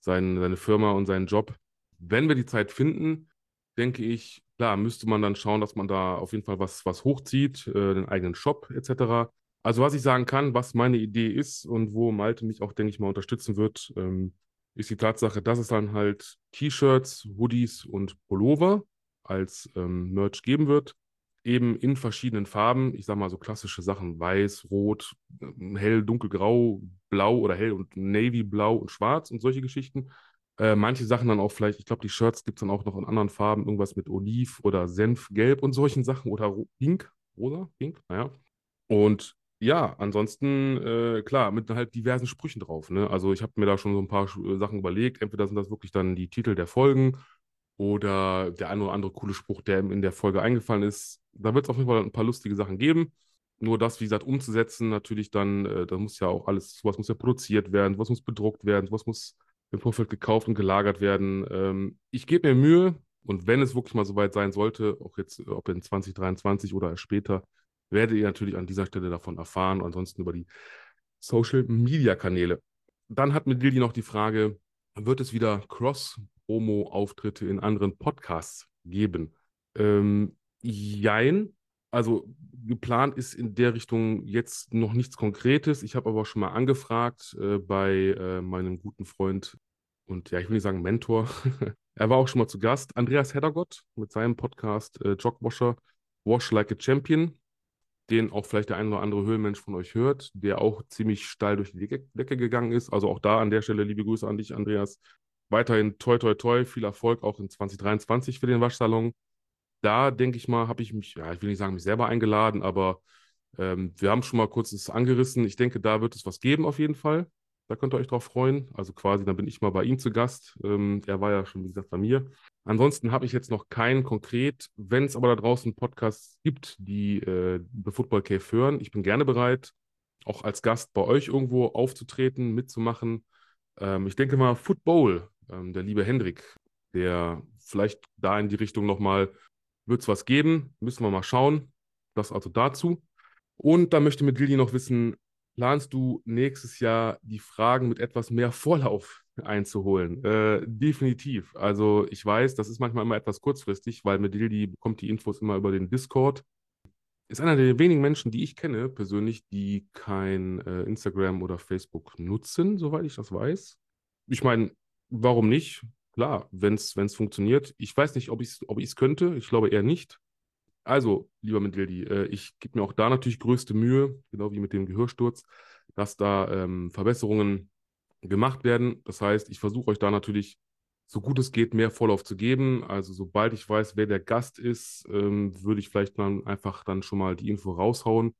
sein, seine Firma und seinen Job. Wenn wir die Zeit finden, denke ich, klar, müsste man dann schauen, dass man da auf jeden Fall was, was hochzieht, äh, den eigenen Shop etc. Also was ich sagen kann, was meine Idee ist und wo Malte mich auch, denke ich mal, unterstützen wird, ähm, ist die Tatsache, dass es dann halt T-Shirts, Hoodies und Pullover als ähm, Merch geben wird. Eben in verschiedenen Farben. Ich sage mal so klassische Sachen: Weiß, Rot, ähm, hell, dunkelgrau, Blau oder hell und Navy, Blau und Schwarz und solche Geschichten. Äh, manche Sachen dann auch vielleicht, ich glaube, die Shirts gibt es dann auch noch in anderen Farben, irgendwas mit Oliv oder Senfgelb und solchen Sachen oder Pink, rosa, Pink, naja. Und ja, ansonsten, äh, klar, mit halt diversen Sprüchen drauf. Ne? Also ich habe mir da schon so ein paar Sachen überlegt. Entweder sind das wirklich dann die Titel der Folgen oder der ein oder andere coole Spruch, der in der Folge eingefallen ist. Da wird es auf jeden Fall ein paar lustige Sachen geben. Nur das, wie gesagt, umzusetzen, natürlich dann, äh, da muss ja auch alles, sowas muss ja produziert werden, sowas muss bedruckt werden, sowas muss im Vorfeld gekauft und gelagert werden. Ähm, ich gebe mir Mühe und wenn es wirklich mal soweit sein sollte, auch jetzt, ob in 2023 oder später, werdet ihr natürlich an dieser Stelle davon erfahren, ansonsten über die Social-Media-Kanäle. Dann hat mit Lilly noch die Frage, wird es wieder Cross-Promo-Auftritte in anderen Podcasts geben? Ähm, jein. Also geplant ist in der Richtung jetzt noch nichts Konkretes. Ich habe aber schon mal angefragt äh, bei äh, meinem guten Freund und ja, ich will nicht sagen Mentor. er war auch schon mal zu Gast, Andreas Heddergott mit seinem Podcast äh, Jogwasher, Wash Like a Champion, den auch vielleicht der ein oder andere Höhlenmensch von euch hört, der auch ziemlich steil durch die Decke gegangen ist. Also auch da an der Stelle liebe Grüße an dich, Andreas. Weiterhin toi toi toi, viel Erfolg auch in 2023 für den Waschsalon da denke ich mal, habe ich mich, ja, ich will nicht sagen, mich selber eingeladen, aber ähm, wir haben schon mal kurz das angerissen. Ich denke, da wird es was geben auf jeden Fall. Da könnt ihr euch drauf freuen. Also quasi, dann bin ich mal bei ihm zu Gast. Ähm, er war ja schon, wie gesagt, bei mir. Ansonsten habe ich jetzt noch keinen konkret. Wenn es aber da draußen Podcasts gibt, die äh, The Football Cave hören, ich bin gerne bereit, auch als Gast bei euch irgendwo aufzutreten, mitzumachen. Ähm, ich denke mal, Football, ähm, der liebe Hendrik, der vielleicht da in die Richtung nochmal wird es was geben, müssen wir mal schauen. Das also dazu. Und da möchte mit Lilly noch wissen, planst du nächstes Jahr die Fragen mit etwas mehr Vorlauf einzuholen? Äh, definitiv. Also ich weiß, das ist manchmal immer etwas kurzfristig, weil Lilly bekommt die Infos immer über den Discord. Ist einer der wenigen Menschen, die ich kenne persönlich, die kein äh, Instagram oder Facebook nutzen, soweit ich das weiß. Ich meine, warum nicht? klar, wenn es funktioniert. Ich weiß nicht, ob ich es ob könnte. Ich glaube eher nicht. Also, lieber Mendildi, äh, ich gebe mir auch da natürlich größte Mühe, genau wie mit dem Gehörsturz, dass da ähm, Verbesserungen gemacht werden. Das heißt, ich versuche euch da natürlich so gut es geht mehr Vorlauf zu geben. Also sobald ich weiß, wer der Gast ist, ähm, würde ich vielleicht dann einfach dann schon mal die Info raushauen,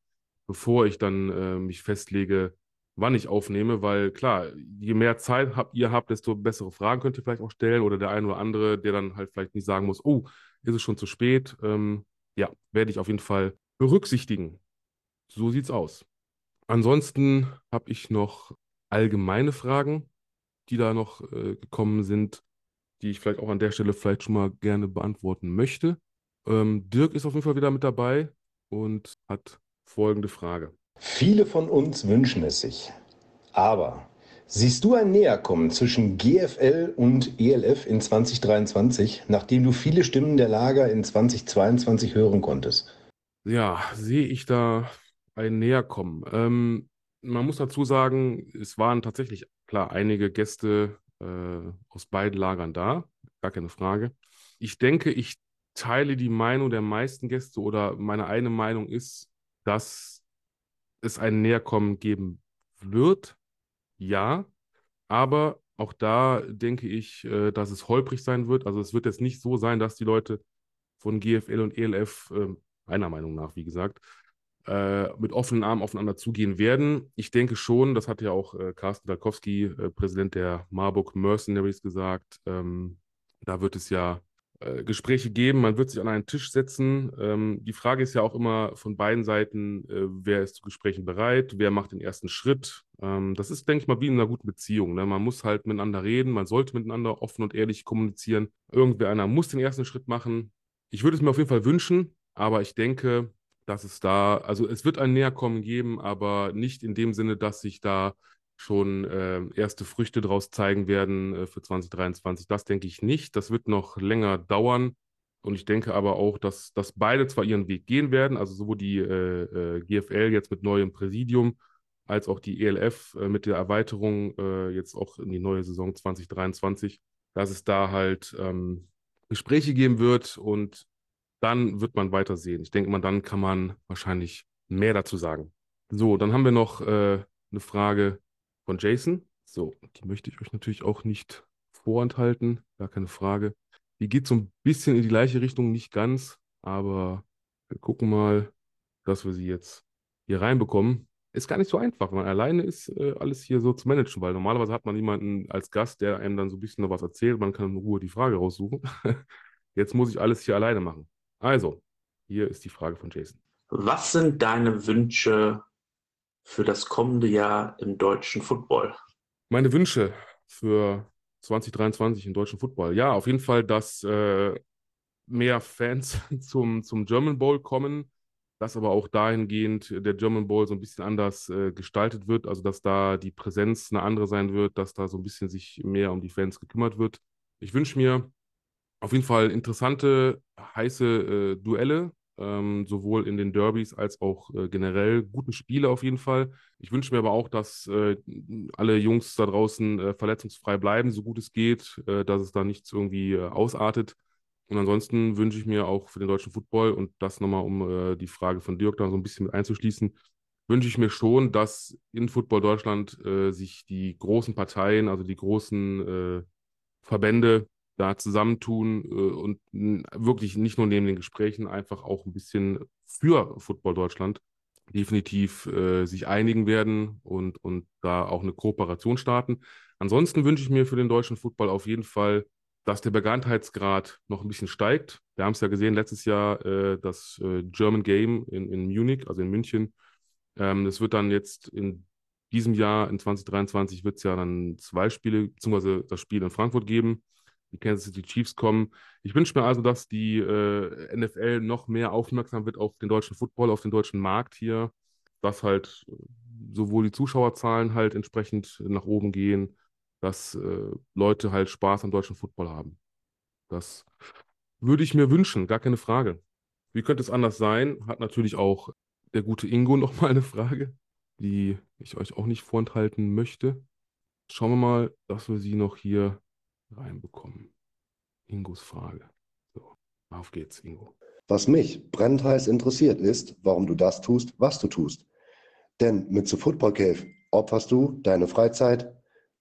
bevor ich dann äh, mich festlege, wann ich aufnehme, weil klar, je mehr Zeit habt, ihr habt, desto bessere Fragen könnt ihr vielleicht auch stellen oder der eine oder andere, der dann halt vielleicht nicht sagen muss, oh, ist es schon zu spät. Ähm, ja, werde ich auf jeden Fall berücksichtigen. So sieht's aus. Ansonsten habe ich noch allgemeine Fragen, die da noch äh, gekommen sind, die ich vielleicht auch an der Stelle vielleicht schon mal gerne beantworten möchte. Ähm, Dirk ist auf jeden Fall wieder mit dabei und hat folgende Frage. Viele von uns wünschen es sich. Aber siehst du ein Näherkommen zwischen GFL und ELF in 2023, nachdem du viele Stimmen der Lager in 2022 hören konntest? Ja, sehe ich da ein Näherkommen. Ähm, man muss dazu sagen, es waren tatsächlich klar einige Gäste äh, aus beiden Lagern da, gar keine Frage. Ich denke, ich teile die Meinung der meisten Gäste oder meine eine Meinung ist, dass es ein Näherkommen geben wird, ja, aber auch da denke ich, äh, dass es holprig sein wird. Also es wird jetzt nicht so sein, dass die Leute von GFL und ELF, äh, meiner Meinung nach, wie gesagt, äh, mit offenen Armen aufeinander zugehen werden. Ich denke schon, das hat ja auch äh, Carsten Dalkowski, Präsident der Marburg Mercenaries, gesagt. Ähm, da wird es ja äh, Gespräche geben, man wird sich an einen Tisch setzen. Ähm, die Frage ist ja auch immer von beiden Seiten, äh, wer ist zu Gesprächen bereit, wer macht den ersten Schritt. Ähm, das ist, denke ich mal, wie in einer guten Beziehung. Ne? Man muss halt miteinander reden, man sollte miteinander offen und ehrlich kommunizieren. Irgendwer einer muss den ersten Schritt machen. Ich würde es mir auf jeden Fall wünschen, aber ich denke, dass es da, also es wird ein Näherkommen geben, aber nicht in dem Sinne, dass sich da schon äh, erste Früchte daraus zeigen werden äh, für 2023. Das denke ich nicht. Das wird noch länger dauern. Und ich denke aber auch, dass, dass beide zwar ihren Weg gehen werden, also sowohl die äh, äh GFL jetzt mit neuem Präsidium als auch die ELF äh, mit der Erweiterung äh, jetzt auch in die neue Saison 2023, dass es da halt ähm, Gespräche geben wird und dann wird man weiter sehen. Ich denke mal, dann kann man wahrscheinlich mehr dazu sagen. So, dann haben wir noch eine Frage von Jason. So, die möchte ich euch natürlich auch nicht vorenthalten, gar keine Frage. Die geht so ein bisschen in die gleiche Richtung, nicht ganz, aber wir gucken mal, dass wir sie jetzt hier reinbekommen. Ist gar nicht so einfach, weil alleine ist äh, alles hier so zu managen, weil normalerweise hat man jemanden als Gast, der einem dann so ein bisschen noch was erzählt, man kann in Ruhe die Frage raussuchen. jetzt muss ich alles hier alleine machen. Also, hier ist die Frage von Jason. Was sind deine Wünsche für das kommende Jahr im deutschen Football? Meine Wünsche für 2023 im deutschen Football. Ja, auf jeden Fall, dass äh, mehr Fans zum, zum German Bowl kommen. dass aber auch dahingehend der German Bowl so ein bisschen anders äh, gestaltet wird, also dass da die Präsenz eine andere sein wird, dass da so ein bisschen sich mehr um die Fans gekümmert wird. Ich wünsche mir auf jeden Fall interessante, heiße äh, Duelle, ähm, sowohl in den Derbys als auch äh, generell guten Spiele auf jeden Fall. Ich wünsche mir aber auch, dass äh, alle Jungs da draußen äh, verletzungsfrei bleiben, so gut es geht, äh, dass es da nichts irgendwie äh, ausartet. Und ansonsten wünsche ich mir auch für den deutschen Football und das nochmal, um die Frage von Dirk da so ein bisschen mit einzuschließen, wünsche ich mir schon, dass in Football Deutschland sich die großen Parteien, also die großen Verbände da zusammentun äh, und wirklich nicht nur neben den Gesprächen, einfach auch ein bisschen für Football Deutschland definitiv äh, sich einigen werden und, und da auch eine Kooperation starten. Ansonsten wünsche ich mir für den deutschen Football auf jeden Fall, dass der Bekanntheitsgrad noch ein bisschen steigt. Wir haben es ja gesehen letztes Jahr, äh, das äh, German Game in, in Munich, also in München. Ähm, das wird dann jetzt in diesem Jahr, in 2023, wird es ja dann zwei Spiele, beziehungsweise das Spiel in Frankfurt geben die Kansas City Chiefs kommen. Ich wünsche mir also, dass die äh, NFL noch mehr aufmerksam wird auf den deutschen Football, auf den deutschen Markt hier, dass halt äh, sowohl die Zuschauerzahlen halt entsprechend nach oben gehen, dass äh, Leute halt Spaß am deutschen Football haben. Das würde ich mir wünschen, gar keine Frage. Wie könnte es anders sein? Hat natürlich auch der gute Ingo noch mal eine Frage, die ich euch auch nicht vorenthalten möchte. Schauen wir mal, dass wir sie noch hier reinbekommen. Ingos Frage. So, auf geht's, Ingo. Was mich brennend interessiert ist, warum du das tust, was du tust. Denn mit The Football Cave opferst du deine Freizeit,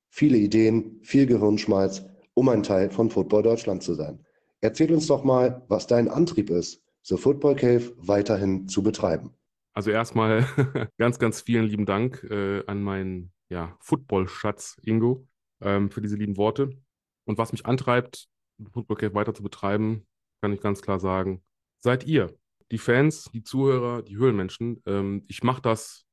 viele Ideen, viel Gehirnschmalz, um ein Teil von Football Deutschland zu sein. Erzähl uns doch mal, was dein Antrieb ist, The Football Cave weiterhin zu betreiben. Also erstmal ganz, ganz vielen lieben Dank äh, an meinen ja, Football-Schatz Ingo ähm, für diese lieben Worte. Und was mich antreibt, Football weiter zu betreiben, kann ich ganz klar sagen, seid ihr. Die Fans, die Zuhörer, die Höhlenmenschen. Ähm, ich mache das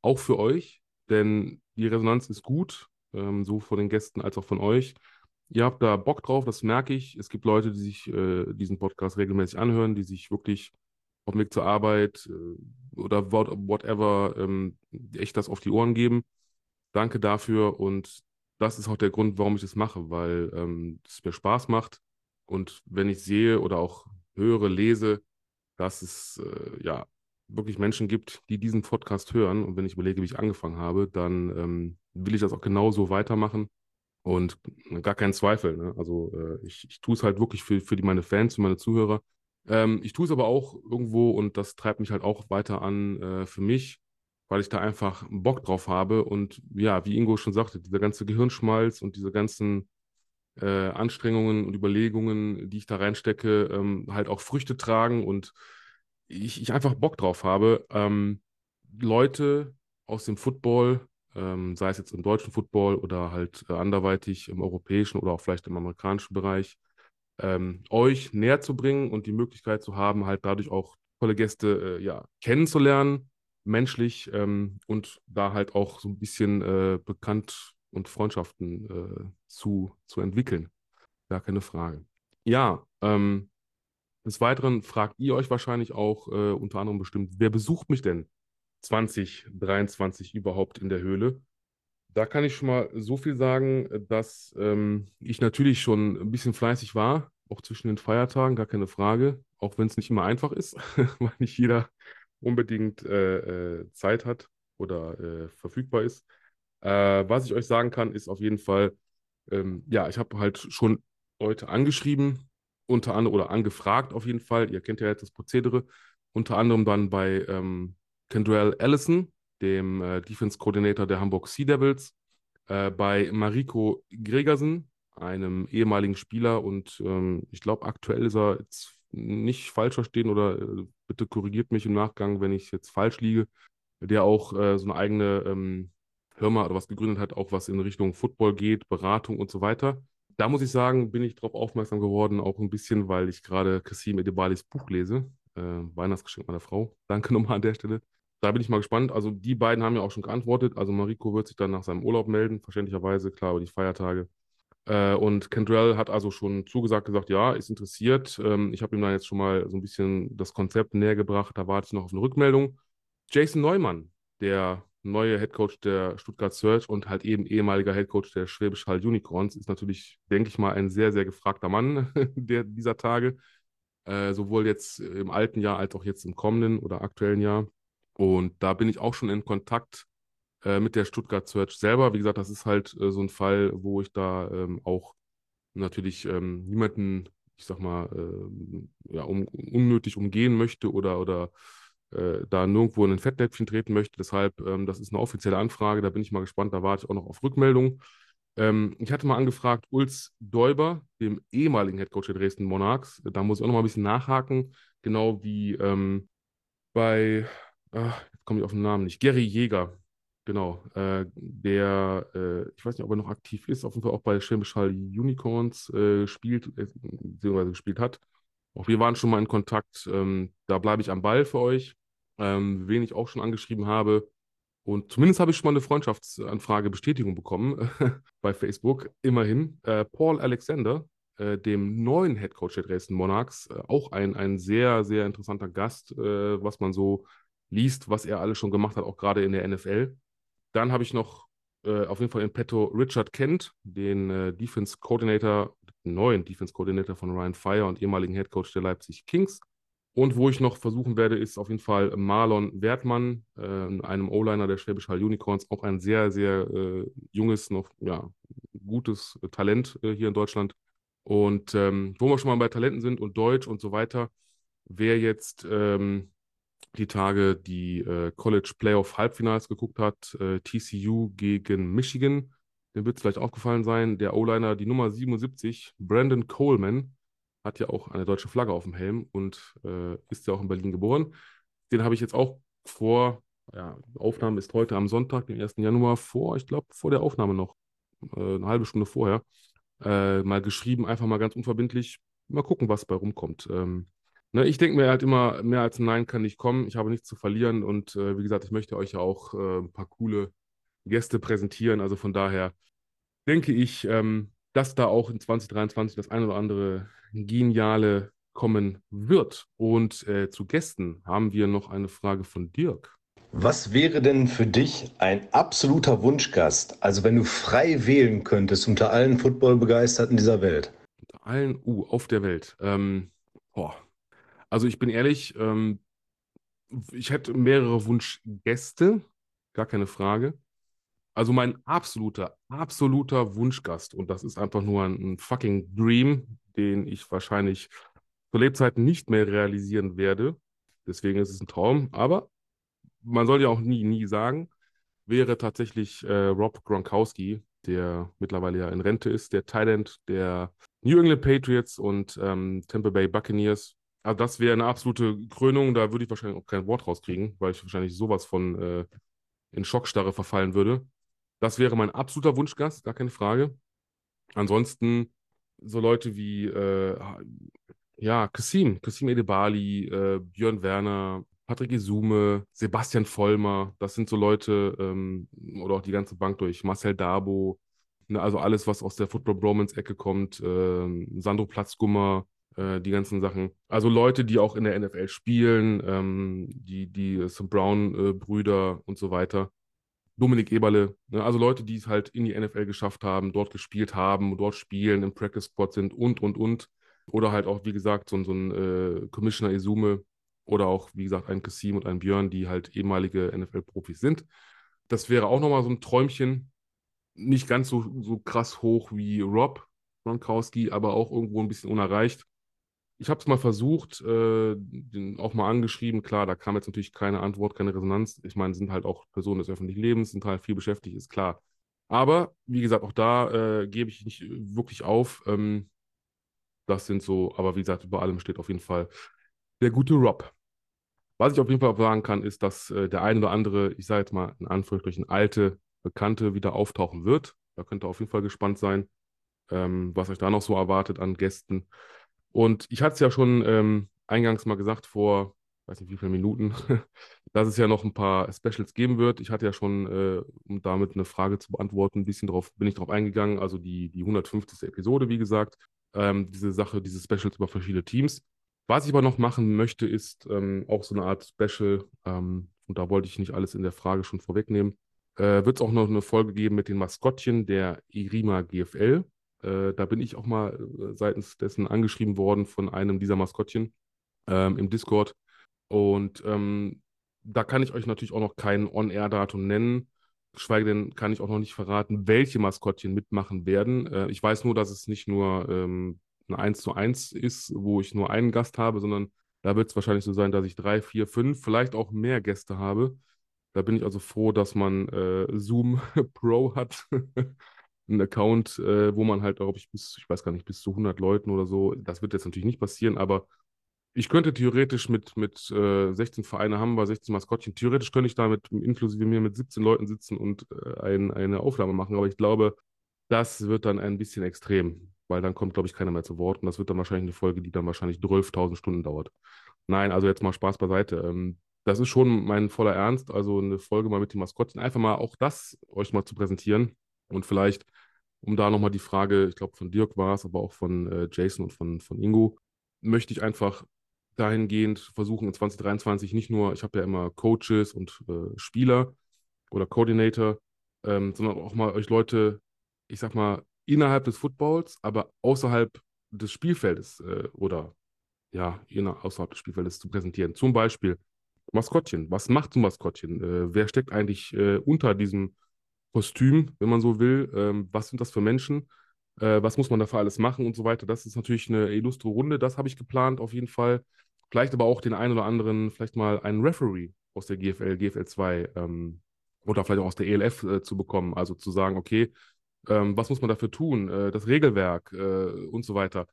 auch für euch, denn die Resonanz ist gut, ähm, so von den Gästen als auch von euch. Ihr habt da Bock drauf, das merke ich. Es gibt Leute, die sich äh, diesen Podcast regelmäßig anhören, die sich wirklich auf dem Weg zur Arbeit äh, oder whatever ähm, echt das auf die Ohren geben. Danke dafür und das ist auch der Grund, warum ich das mache, weil ähm, es mir Spaß macht. Und wenn ich sehe oder auch höre, lese, dass es äh, ja wirklich Menschen gibt, die diesen Podcast hören und wenn ich überlege, wie ich angefangen habe, dann ähm, will ich das auch genauso weitermachen und gar keinen Zweifel. Ne? Also äh, ich, ich tue es halt wirklich für, für die, meine Fans, für meine Zuhörer. Ähm, ich tue es aber auch irgendwo und das treibt mich halt auch weiter an äh, für mich, weil ich da einfach Bock drauf habe. Und ja, wie Ingo schon sagte, dieser ganze Gehirnschmalz und diese ganzen äh, Anstrengungen und Überlegungen, die ich da reinstecke, ähm, halt auch Früchte tragen und ich, ich einfach Bock drauf habe, ähm, Leute aus dem Football, ähm, sei es jetzt im deutschen Football oder halt äh, anderweitig im europäischen oder auch vielleicht im amerikanischen Bereich, ähm, euch näher zu bringen und die Möglichkeit zu haben, halt dadurch auch tolle Gäste äh, ja, kennenzulernen menschlich ähm, und da halt auch so ein bisschen äh, bekannt und Freundschaften äh, zu, zu entwickeln. Gar keine Frage. Ja, ähm, des Weiteren fragt ihr euch wahrscheinlich auch äh, unter anderem bestimmt, wer besucht mich denn 2023 überhaupt in der Höhle? Da kann ich schon mal so viel sagen, dass ähm, ich natürlich schon ein bisschen fleißig war, auch zwischen den Feiertagen, gar keine Frage, auch wenn es nicht immer einfach ist, weil nicht jeder unbedingt äh, äh, Zeit hat oder äh, verfügbar ist. Äh, was ich euch sagen kann, ist auf jeden Fall, ähm, ja, ich habe halt schon Leute angeschrieben, unter anderem oder angefragt auf jeden Fall. Ihr kennt ja jetzt das Prozedere. Unter anderem dann bei ähm, Kendrell Allison, dem äh, Defense Coordinator der Hamburg Sea Devils, äh, bei Mariko Gregersen, einem ehemaligen Spieler und ähm, ich glaube, aktuell ist er jetzt nicht falsch verstehen oder äh, bitte korrigiert mich im Nachgang, wenn ich jetzt falsch liege, der auch äh, so eine eigene ähm, Firma oder was gegründet hat, auch was in Richtung Football geht, Beratung und so weiter. Da muss ich sagen, bin ich darauf aufmerksam geworden, auch ein bisschen, weil ich gerade Kassim Edebalis Buch lese, äh, Weihnachtsgeschenk meiner Frau. Danke nochmal an der Stelle. Da bin ich mal gespannt. Also die beiden haben ja auch schon geantwortet. Also Mariko wird sich dann nach seinem Urlaub melden, verständlicherweise, klar, über die Feiertage. Äh, und Kendrell hat also schon zugesagt, gesagt, ja, ist interessiert. Ähm, ich habe ihm dann jetzt schon mal so ein bisschen das Konzept näher gebracht. Da warte ich noch auf eine Rückmeldung. Jason Neumann, der neue Headcoach der Stuttgart Search und halt eben ehemaliger Headcoach der Schwäbisch Hall Unicorns, ist natürlich, denke ich mal, ein sehr, sehr gefragter Mann der, dieser Tage. Äh, sowohl jetzt im alten Jahr als auch jetzt im kommenden oder aktuellen Jahr. Und da bin ich auch schon in Kontakt äh, mit der Stuttgart Search selber. Wie gesagt, das ist halt äh, so ein Fall, wo ich da ähm, auch natürlich ähm, niemanden, ich sag mal, ähm, ja, um, unnötig umgehen möchte oder, oder äh, da nirgendwo in ein Fettnäpfchen treten möchte. Deshalb, ähm, das ist eine offizielle Anfrage, da bin ich mal gespannt, da warte ich auch noch auf Rückmeldung. Ähm, ich hatte mal angefragt, Ulz Däuber, dem ehemaligen Headcoach der Dresden Monarchs. Da muss ich auch noch mal ein bisschen nachhaken, genau wie ähm, bei, ach, jetzt komme ich auf den Namen nicht, Gary Jäger, genau, äh, der, äh, ich weiß nicht, ob er noch aktiv ist, auf jeden Fall auch bei Schwäbisch Unicorns äh, spielt, äh, beziehungsweise gespielt hat. Auch wir waren schon mal in Kontakt, ähm, da bleibe ich am Ball für euch. Ähm, wen ich auch schon angeschrieben habe, und zumindest habe ich schon mal eine Freundschaftsanfrage Bestätigung bekommen bei Facebook, immerhin. Äh, Paul Alexander, äh, dem neuen Headcoach der Dresden Monarchs, auch ein, ein sehr, sehr interessanter Gast, was man so liest, was er alles schon gemacht hat, auch gerade in der NFL. Dann habe ich noch äh, auf jeden Fall in petto Richard Kent, den äh, Defense Coordinator, neuen Defense Coordinator von Ryan Fire und ehemaligen Headcoach der Leipzig Kings. Und wo ich noch versuchen werde, ist auf jeden Fall Marlon Wertmann, äh, einem O-Liner der Schwäbisch Hall Unicorns, auch ein sehr, sehr äh, junges, noch ja, gutes Talent äh, hier in Deutschland. Und ähm, wo wir schon mal bei Talenten sind und Deutsch und so weiter, wer jetzt ähm, die Tage die äh, College Playoff Halbfinals geguckt hat, äh, TCU gegen Michigan, dem wird es vielleicht aufgefallen sein, der O-Liner, die Nummer 77, Brandon Coleman, hat ja auch eine deutsche Flagge auf dem Helm und äh, ist ja auch in Berlin geboren. Den habe ich jetzt auch vor, ja, Aufnahme ist heute am Sonntag, den 1. Januar, vor, ich glaube, vor der Aufnahme noch, äh, eine halbe Stunde vorher, äh, mal geschrieben, einfach mal ganz unverbindlich, mal gucken, was bei rumkommt. Ähm, ne, ich denke mir halt immer, mehr als ein Nein kann nicht kommen, ich habe nichts zu verlieren und äh, wie gesagt, ich möchte euch ja auch äh, ein paar coole Gäste präsentieren, also von daher denke ich, ähm, dass da auch in 2023 das eine oder andere Geniale kommen wird. Und äh, zu Gästen haben wir noch eine Frage von Dirk. Was wäre denn für dich ein absoluter Wunschgast? Also wenn du frei wählen könntest unter allen Footballbegeisterten dieser Welt. Unter allen, uh, auf der Welt. Ähm, boah. Also ich bin ehrlich, ähm, ich hätte mehrere Wunschgäste, gar keine Frage. Also mein absoluter, absoluter Wunschgast, und das ist einfach nur ein, ein fucking Dream, den ich wahrscheinlich zur Lebzeiten nicht mehr realisieren werde. Deswegen ist es ein Traum. Aber man soll ja auch nie, nie sagen, wäre tatsächlich äh, Rob Gronkowski, der mittlerweile ja in Rente ist, der Thailand der New England Patriots und ähm, Tampa Bay Buccaneers. Also das wäre eine absolute Krönung. Da würde ich wahrscheinlich auch kein Wort rauskriegen, weil ich wahrscheinlich sowas von äh, in Schockstarre verfallen würde. Das wäre mein absoluter Wunschgast, gar keine Frage. Ansonsten so Leute wie äh, ja, Kassim, Kassim Edebali, äh, Björn Werner, Patrick Isume, Sebastian Vollmer, das sind so Leute, ähm, oder auch die ganze Bank durch, Marcel Dabo, ne, also alles, was aus der Football Bromance-Ecke kommt, äh, Sandro Platzgummer, äh, die ganzen Sachen. Also Leute, die auch in der NFL spielen, ähm, die, die St. Brown-Brüder und so weiter. Dominik Eberle, ne? also Leute, die es halt in die NFL geschafft haben, dort gespielt haben, dort spielen, im Practice Squad sind und, und, und. Oder halt auch, wie gesagt, so, so ein äh, Commissioner Izume oder auch, wie gesagt, ein Kassim und ein Björn, die halt ehemalige NFL-Profis sind. Das wäre auch nochmal so ein Träumchen. Nicht ganz so, so krass hoch wie Rob Gronkowski, aber auch irgendwo ein bisschen unerreicht ich habe es mal versucht, äh, auch mal angeschrieben. Klar, da kam jetzt natürlich keine Antwort, keine Resonanz. Ich meine, sind halt auch Personen des öffentlichen Lebens, sind halt viel beschäftigt, ist klar. Aber wie gesagt, auch da äh, gebe ich nicht wirklich auf. Ähm, das sind so, aber wie gesagt, über allem steht auf jeden Fall der gute Rob. Was ich auf jeden Fall sagen kann, ist, dass äh, der ein oder andere, ich sage jetzt mal in Anführungsstrichen, alte Bekannte wieder auftauchen wird. Da könnt ihr auf jeden Fall gespannt sein, ähm, was euch da noch so erwartet an Gästen. Und ich hatte es ja schon ähm, eingangs mal gesagt, vor, weiß nicht wie viele Minuten, dass es ja noch ein paar Specials geben wird. Ich hatte ja schon, äh, um damit eine Frage zu beantworten, ein bisschen drauf, bin ich drauf eingegangen. Also die, die 150. Episode, wie gesagt, ähm, diese Sache, diese Specials über verschiedene Teams. Was ich aber noch machen möchte, ist ähm, auch so eine Art Special, ähm, und da wollte ich nicht alles in der Frage schon vorwegnehmen. Äh, wird es auch noch eine Folge geben mit den Maskottchen der Irima GFL. Äh, da bin ich auch mal äh, seitens dessen angeschrieben worden von einem dieser Maskottchen ähm, im Discord. Und ähm, da kann ich euch natürlich auch noch kein On-Air-Datum nennen. Geschweige denn kann ich auch noch nicht verraten, welche Maskottchen mitmachen werden. Äh, ich weiß nur, dass es nicht nur ähm, ein 1 zu 1 ist, wo ich nur einen Gast habe, sondern da wird es wahrscheinlich so sein, dass ich drei, vier, fünf, vielleicht auch mehr Gäste habe. Da bin ich also froh, dass man äh, Zoom Pro hat. Ein Account, äh, wo man halt, glaube ich, bis, ich weiß gar nicht, bis zu 100 Leuten oder so, das wird jetzt natürlich nicht passieren, aber ich könnte theoretisch mit, mit äh, 16 Vereine haben wir, 16 Maskottchen, theoretisch könnte ich damit inklusive mir mit 17 Leuten sitzen und äh, ein, eine Aufnahme machen, aber ich glaube, das wird dann ein bisschen extrem, weil dann kommt, glaube ich, keiner mehr zu Wort und das wird dann wahrscheinlich eine Folge, die dann wahrscheinlich 12.000 Stunden dauert. Nein, also jetzt mal Spaß beiseite. Ähm, das ist schon mein voller Ernst, also eine Folge mal mit den Maskottchen, einfach mal auch das euch mal zu präsentieren und vielleicht, um da nochmal die Frage, ich glaube von Dirk war es, aber auch von äh, Jason und von, von Ingo, möchte ich einfach dahingehend versuchen in 2023 nicht nur, ich habe ja immer Coaches und äh, Spieler oder Coordinator, ähm, sondern auch mal euch Leute, ich sag mal, innerhalb des Footballs, aber außerhalb des Spielfeldes äh, oder ja, außerhalb des Spielfeldes zu präsentieren. Zum Beispiel Maskottchen. Was macht so ein Maskottchen? Äh, wer steckt eigentlich äh, unter diesem Kostüm, wenn man so will? Ähm, was sind das für Menschen? Äh, was muss man dafür alles machen und so weiter? Das ist natürlich eine illustre Runde. Das habe ich geplant auf jeden Fall. Vielleicht aber auch den einen oder anderen, vielleicht mal einen Referee aus der GFL, GFL 2 ähm, oder vielleicht auch aus der ELF äh, zu bekommen. Also zu sagen, okay, ähm, was muss man dafür tun? Äh, das Regelwerk äh, und so weiter.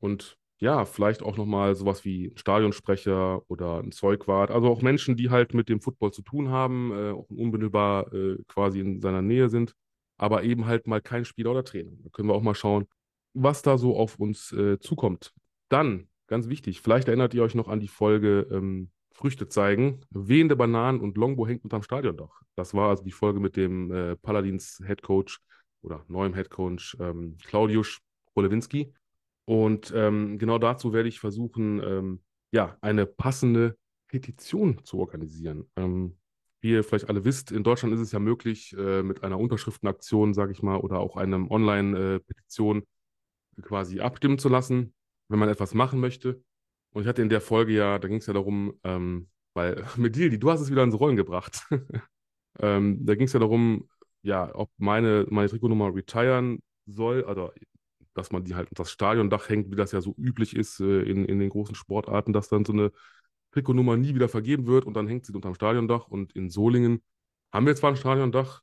Und ja, vielleicht auch nochmal sowas wie ein Stadionsprecher oder ein Zeugwart. Also auch Menschen, die halt mit dem Football zu tun haben, äh, auch unmittelbar äh, quasi in seiner Nähe sind, aber eben halt mal kein Spieler oder Trainer. Da können wir auch mal schauen, was da so auf uns äh, zukommt. Dann, ganz wichtig, vielleicht erinnert ihr euch noch an die Folge ähm, Früchte zeigen. Wehende Bananen und Longbow hängt unterm Stadiondach. Das war also die Folge mit dem äh, Paladins Headcoach oder neuem Headcoach ähm, Claudius Polewinski. Und ähm, genau dazu werde ich versuchen, ähm, ja, eine passende Petition zu organisieren. Ähm, wie ihr vielleicht alle wisst, in Deutschland ist es ja möglich, äh, mit einer Unterschriftenaktion, sage ich mal, oder auch einem Online-Petition äh, quasi abstimmen zu lassen, wenn man etwas machen möchte. Und ich hatte in der Folge ja, da ging es ja darum, ähm, weil Medildi, du hast es wieder ins Rollen gebracht. ähm, da ging es ja darum, ja, ob meine, meine Trikotnummer retiren soll, also dass man die halt unter das Stadiondach hängt, wie das ja so üblich ist äh, in, in den großen Sportarten, dass dann so eine Trikotnummer nie wieder vergeben wird und dann hängt sie unterm Stadiondach. Und in Solingen haben wir zwar ein Stadiondach,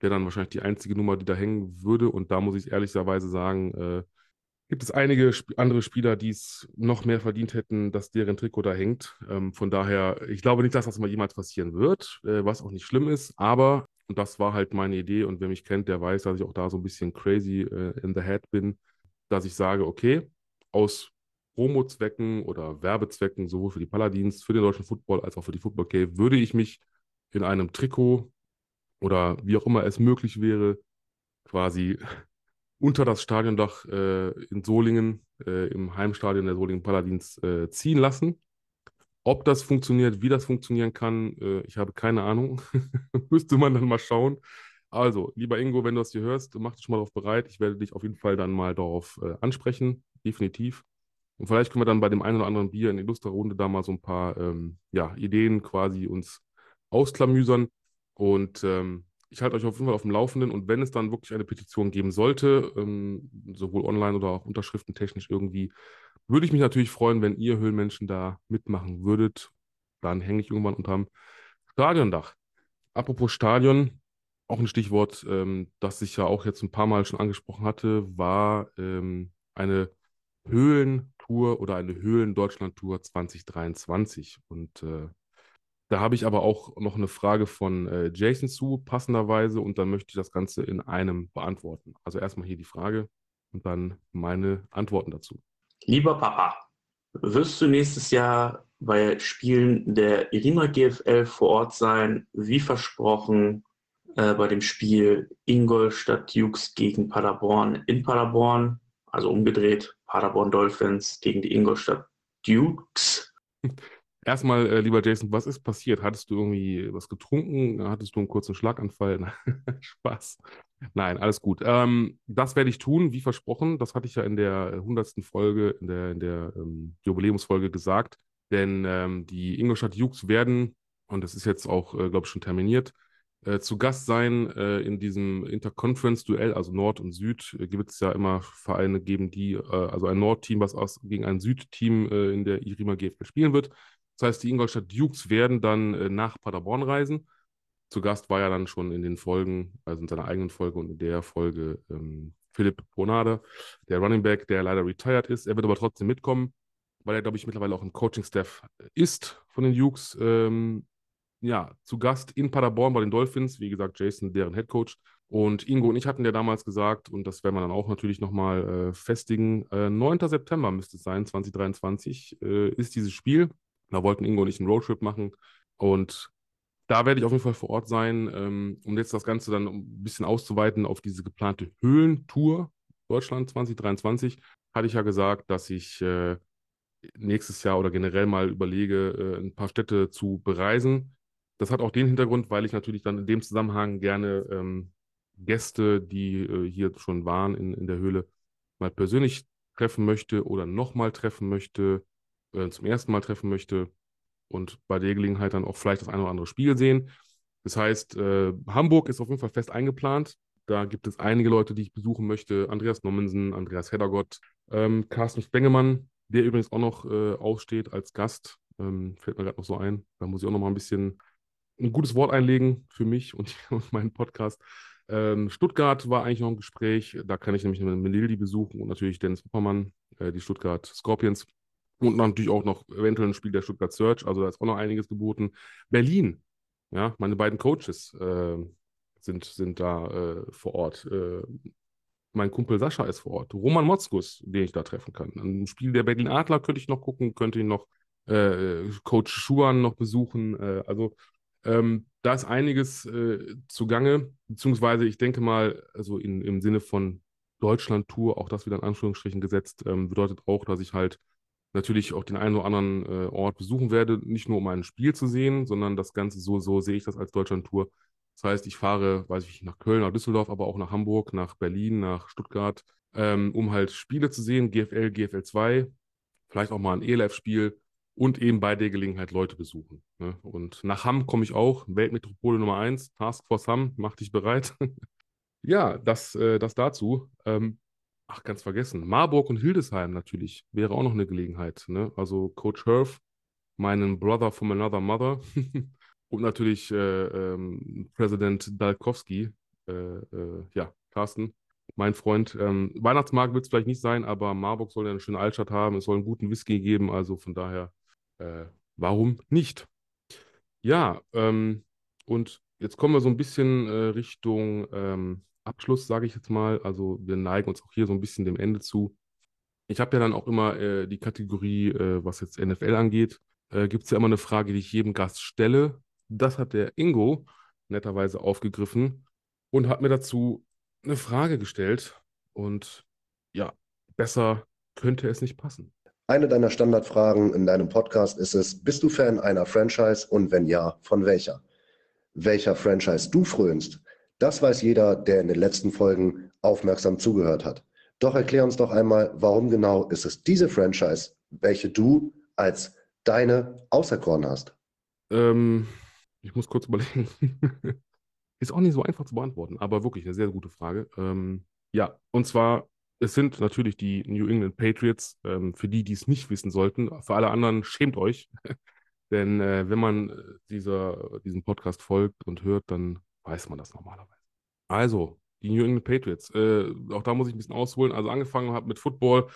wäre dann wahrscheinlich die einzige Nummer, die da hängen würde. Und da muss ich ehrlicherweise sagen, äh, gibt es einige Sp andere Spieler, die es noch mehr verdient hätten, dass deren Trikot da hängt. Ähm, von daher, ich glaube nicht, dass das mal jemals passieren wird, äh, was auch nicht schlimm ist. Aber, und das war halt meine Idee, und wer mich kennt, der weiß, dass ich auch da so ein bisschen crazy äh, in the head bin dass ich sage, okay, aus Promo-Zwecken oder Werbezwecken, sowohl für die Paladins, für den deutschen Football als auch für die Football Cave, würde ich mich in einem Trikot oder wie auch immer es möglich wäre, quasi unter das Stadiondach äh, in Solingen, äh, im Heimstadion der Solingen Paladins, äh, ziehen lassen. Ob das funktioniert, wie das funktionieren kann, äh, ich habe keine Ahnung. Müsste man dann mal schauen. Also, lieber Ingo, wenn du das hier hörst, mach dich schon mal darauf bereit. Ich werde dich auf jeden Fall dann mal darauf äh, ansprechen, definitiv. Und vielleicht können wir dann bei dem einen oder anderen Bier in der Illustra-Runde da mal so ein paar ähm, ja, Ideen quasi uns ausklamüsern. Und ähm, ich halte euch auf jeden Fall auf dem Laufenden. Und wenn es dann wirklich eine Petition geben sollte, ähm, sowohl online oder auch unterschriftentechnisch irgendwie, würde ich mich natürlich freuen, wenn ihr Höhlenmenschen da mitmachen würdet. Dann hänge ich irgendwann unterm Stadiondach. Apropos Stadion, auch ein Stichwort, ähm, das ich ja auch jetzt ein paar Mal schon angesprochen hatte, war ähm, eine Höhlentour oder eine Höhlen-Deutschland-Tour 2023. Und äh, da habe ich aber auch noch eine Frage von äh, Jason zu, passenderweise, und dann möchte ich das Ganze in einem beantworten. Also erstmal hier die Frage und dann meine Antworten dazu. Lieber Papa, Wirst du nächstes Jahr bei Spielen der Irima GFL vor Ort sein, wie versprochen, äh, bei dem Spiel Ingolstadt Dukes gegen Paderborn in Paderborn, also umgedreht, Paderborn Dolphins gegen die Ingolstadt Dukes. Erstmal, äh, lieber Jason, was ist passiert? Hattest du irgendwie was getrunken? Hattest du einen kurzen Schlaganfall? Spaß. Nein, alles gut. Ähm, das werde ich tun, wie versprochen. Das hatte ich ja in der 100. Folge, in der, in der ähm, Jubiläumsfolge gesagt. Denn ähm, die Ingolstadt Jukes werden, und das ist jetzt auch, äh, glaube ich, schon terminiert, äh, zu Gast sein äh, in diesem Interconference-Duell, also Nord und Süd. Äh, gibt es ja immer Vereine geben, die, äh, also ein Nord-Team, was aus, gegen ein Süd-Team äh, in der Irima GFL spielen wird. Das heißt, die Ingolstadt Dukes werden dann äh, nach Paderborn reisen. Zu Gast war ja dann schon in den Folgen, also in seiner eigenen Folge und in der Folge ähm, Philipp Bonade, der Running Back, der leider retired ist. Er wird aber trotzdem mitkommen, weil er, glaube ich, mittlerweile auch im Coaching-Staff ist von den Dukes. Ähm, ja, zu Gast in Paderborn bei den Dolphins, wie gesagt, Jason, deren Head Coach. Und Ingo und ich hatten ja damals gesagt, und das werden wir dann auch natürlich nochmal äh, festigen, äh, 9. September müsste es sein, 2023, äh, ist dieses Spiel. Da wollten Ingo und ich einen Roadtrip machen. Und da werde ich auf jeden Fall vor Ort sein, ähm, um jetzt das Ganze dann ein bisschen auszuweiten auf diese geplante Höhlentour Deutschland 2023. Hatte ich ja gesagt, dass ich äh, nächstes Jahr oder generell mal überlege, äh, ein paar Städte zu bereisen. Das hat auch den Hintergrund, weil ich natürlich dann in dem Zusammenhang gerne ähm, Gäste, die äh, hier schon waren in, in der Höhle, mal persönlich treffen möchte oder nochmal treffen möchte, äh, zum ersten Mal treffen möchte und bei der Gelegenheit dann auch vielleicht das eine oder andere Spiel sehen. Das heißt, äh, Hamburg ist auf jeden Fall fest eingeplant. Da gibt es einige Leute, die ich besuchen möchte. Andreas Nommensen, Andreas Heddergott, ähm, Carsten Spengemann, der übrigens auch noch äh, aussteht als Gast. Ähm, fällt mir gerade noch so ein. Da muss ich auch noch mal ein bisschen ein gutes Wort einlegen für mich und, meinen Podcast. Ähm, Stuttgart war eigentlich noch ein Gespräch. Da kann ich nämlich Menildi besuchen und natürlich Dennis Poppermann, äh, die Stuttgart Scorpions. Und natürlich auch noch eventuell ein Spiel der Stuttgart Search. Also da ist auch noch einiges geboten. Berlin, ja, meine beiden Coaches äh, sind, sind da äh, vor Ort. Äh, mein Kumpel Sascha ist vor Ort. Roman Motzkus, den ich da treffen kann. Ein Spiel der Berlin Adler könnte ich noch gucken, könnte ich noch äh, Coach Schuhan noch besuchen. Äh, also ähm, da ist einiges äh, zugange, beziehungsweise ich denke mal, also in, im Sinne von Deutschland-Tour, auch das wieder in Anführungsstrichen gesetzt, ähm, bedeutet auch, dass ich halt natürlich auch den einen oder anderen äh, Ort besuchen werde, nicht nur um ein Spiel zu sehen, sondern das Ganze so, so sehe ich das als Deutschland-Tour. Das heißt, ich fahre, weiß ich, nach Köln, nach Düsseldorf, aber auch nach Hamburg, nach Berlin, nach Stuttgart, ähm, um halt Spiele zu sehen, GFL, GFL 2, vielleicht auch mal ein ELF-Spiel und eben bei der Gelegenheit Leute besuchen. Ne? Und nach Hamm komme ich auch, Weltmetropole Nummer 1, Taskforce Hamm, mach dich bereit. ja, das, äh, das dazu. Ähm, ach, ganz vergessen. Marburg und Hildesheim natürlich wäre auch noch eine Gelegenheit. Ne? Also Coach Herf, meinen Brother from another mother und natürlich äh, ähm, Präsident Dalkowski, äh, äh, ja, Carsten, mein Freund. Ähm, Weihnachtsmarkt wird es vielleicht nicht sein, aber Marburg soll ja eine schöne Altstadt haben. Es soll einen guten Whisky geben, also von daher äh, warum nicht? Ja, ähm, und jetzt kommen wir so ein bisschen äh, Richtung ähm, Abschluss, sage ich jetzt mal. Also wir neigen uns auch hier so ein bisschen dem Ende zu. Ich habe ja dann auch immer äh, die Kategorie, äh, was jetzt NFL angeht, äh, gibt es ja immer eine Frage, die ich jedem Gast stelle. Das hat der Ingo netterweise aufgegriffen und hat mir dazu eine Frage gestellt. Und ja, besser könnte es nicht passen. Eine deiner Standardfragen in deinem Podcast ist es, bist du Fan einer Franchise und wenn ja, von welcher? Welcher Franchise du frönst, das weiß jeder, der in den letzten Folgen aufmerksam zugehört hat. Doch erklär uns doch einmal, warum genau ist es diese Franchise, welche du als deine auserkoren hast? Ähm, ich muss kurz überlegen. ist auch nicht so einfach zu beantworten, aber wirklich eine sehr gute Frage. Ähm, ja, und zwar es sind natürlich die New England Patriots. Ähm, für die, die es nicht wissen sollten, für alle anderen, schämt euch. Denn äh, wenn man äh, dieser, diesem Podcast folgt und hört, dann weiß man das normalerweise. Also, die New England Patriots. Äh, auch da muss ich ein bisschen ausholen. Also angefangen habe mit Football,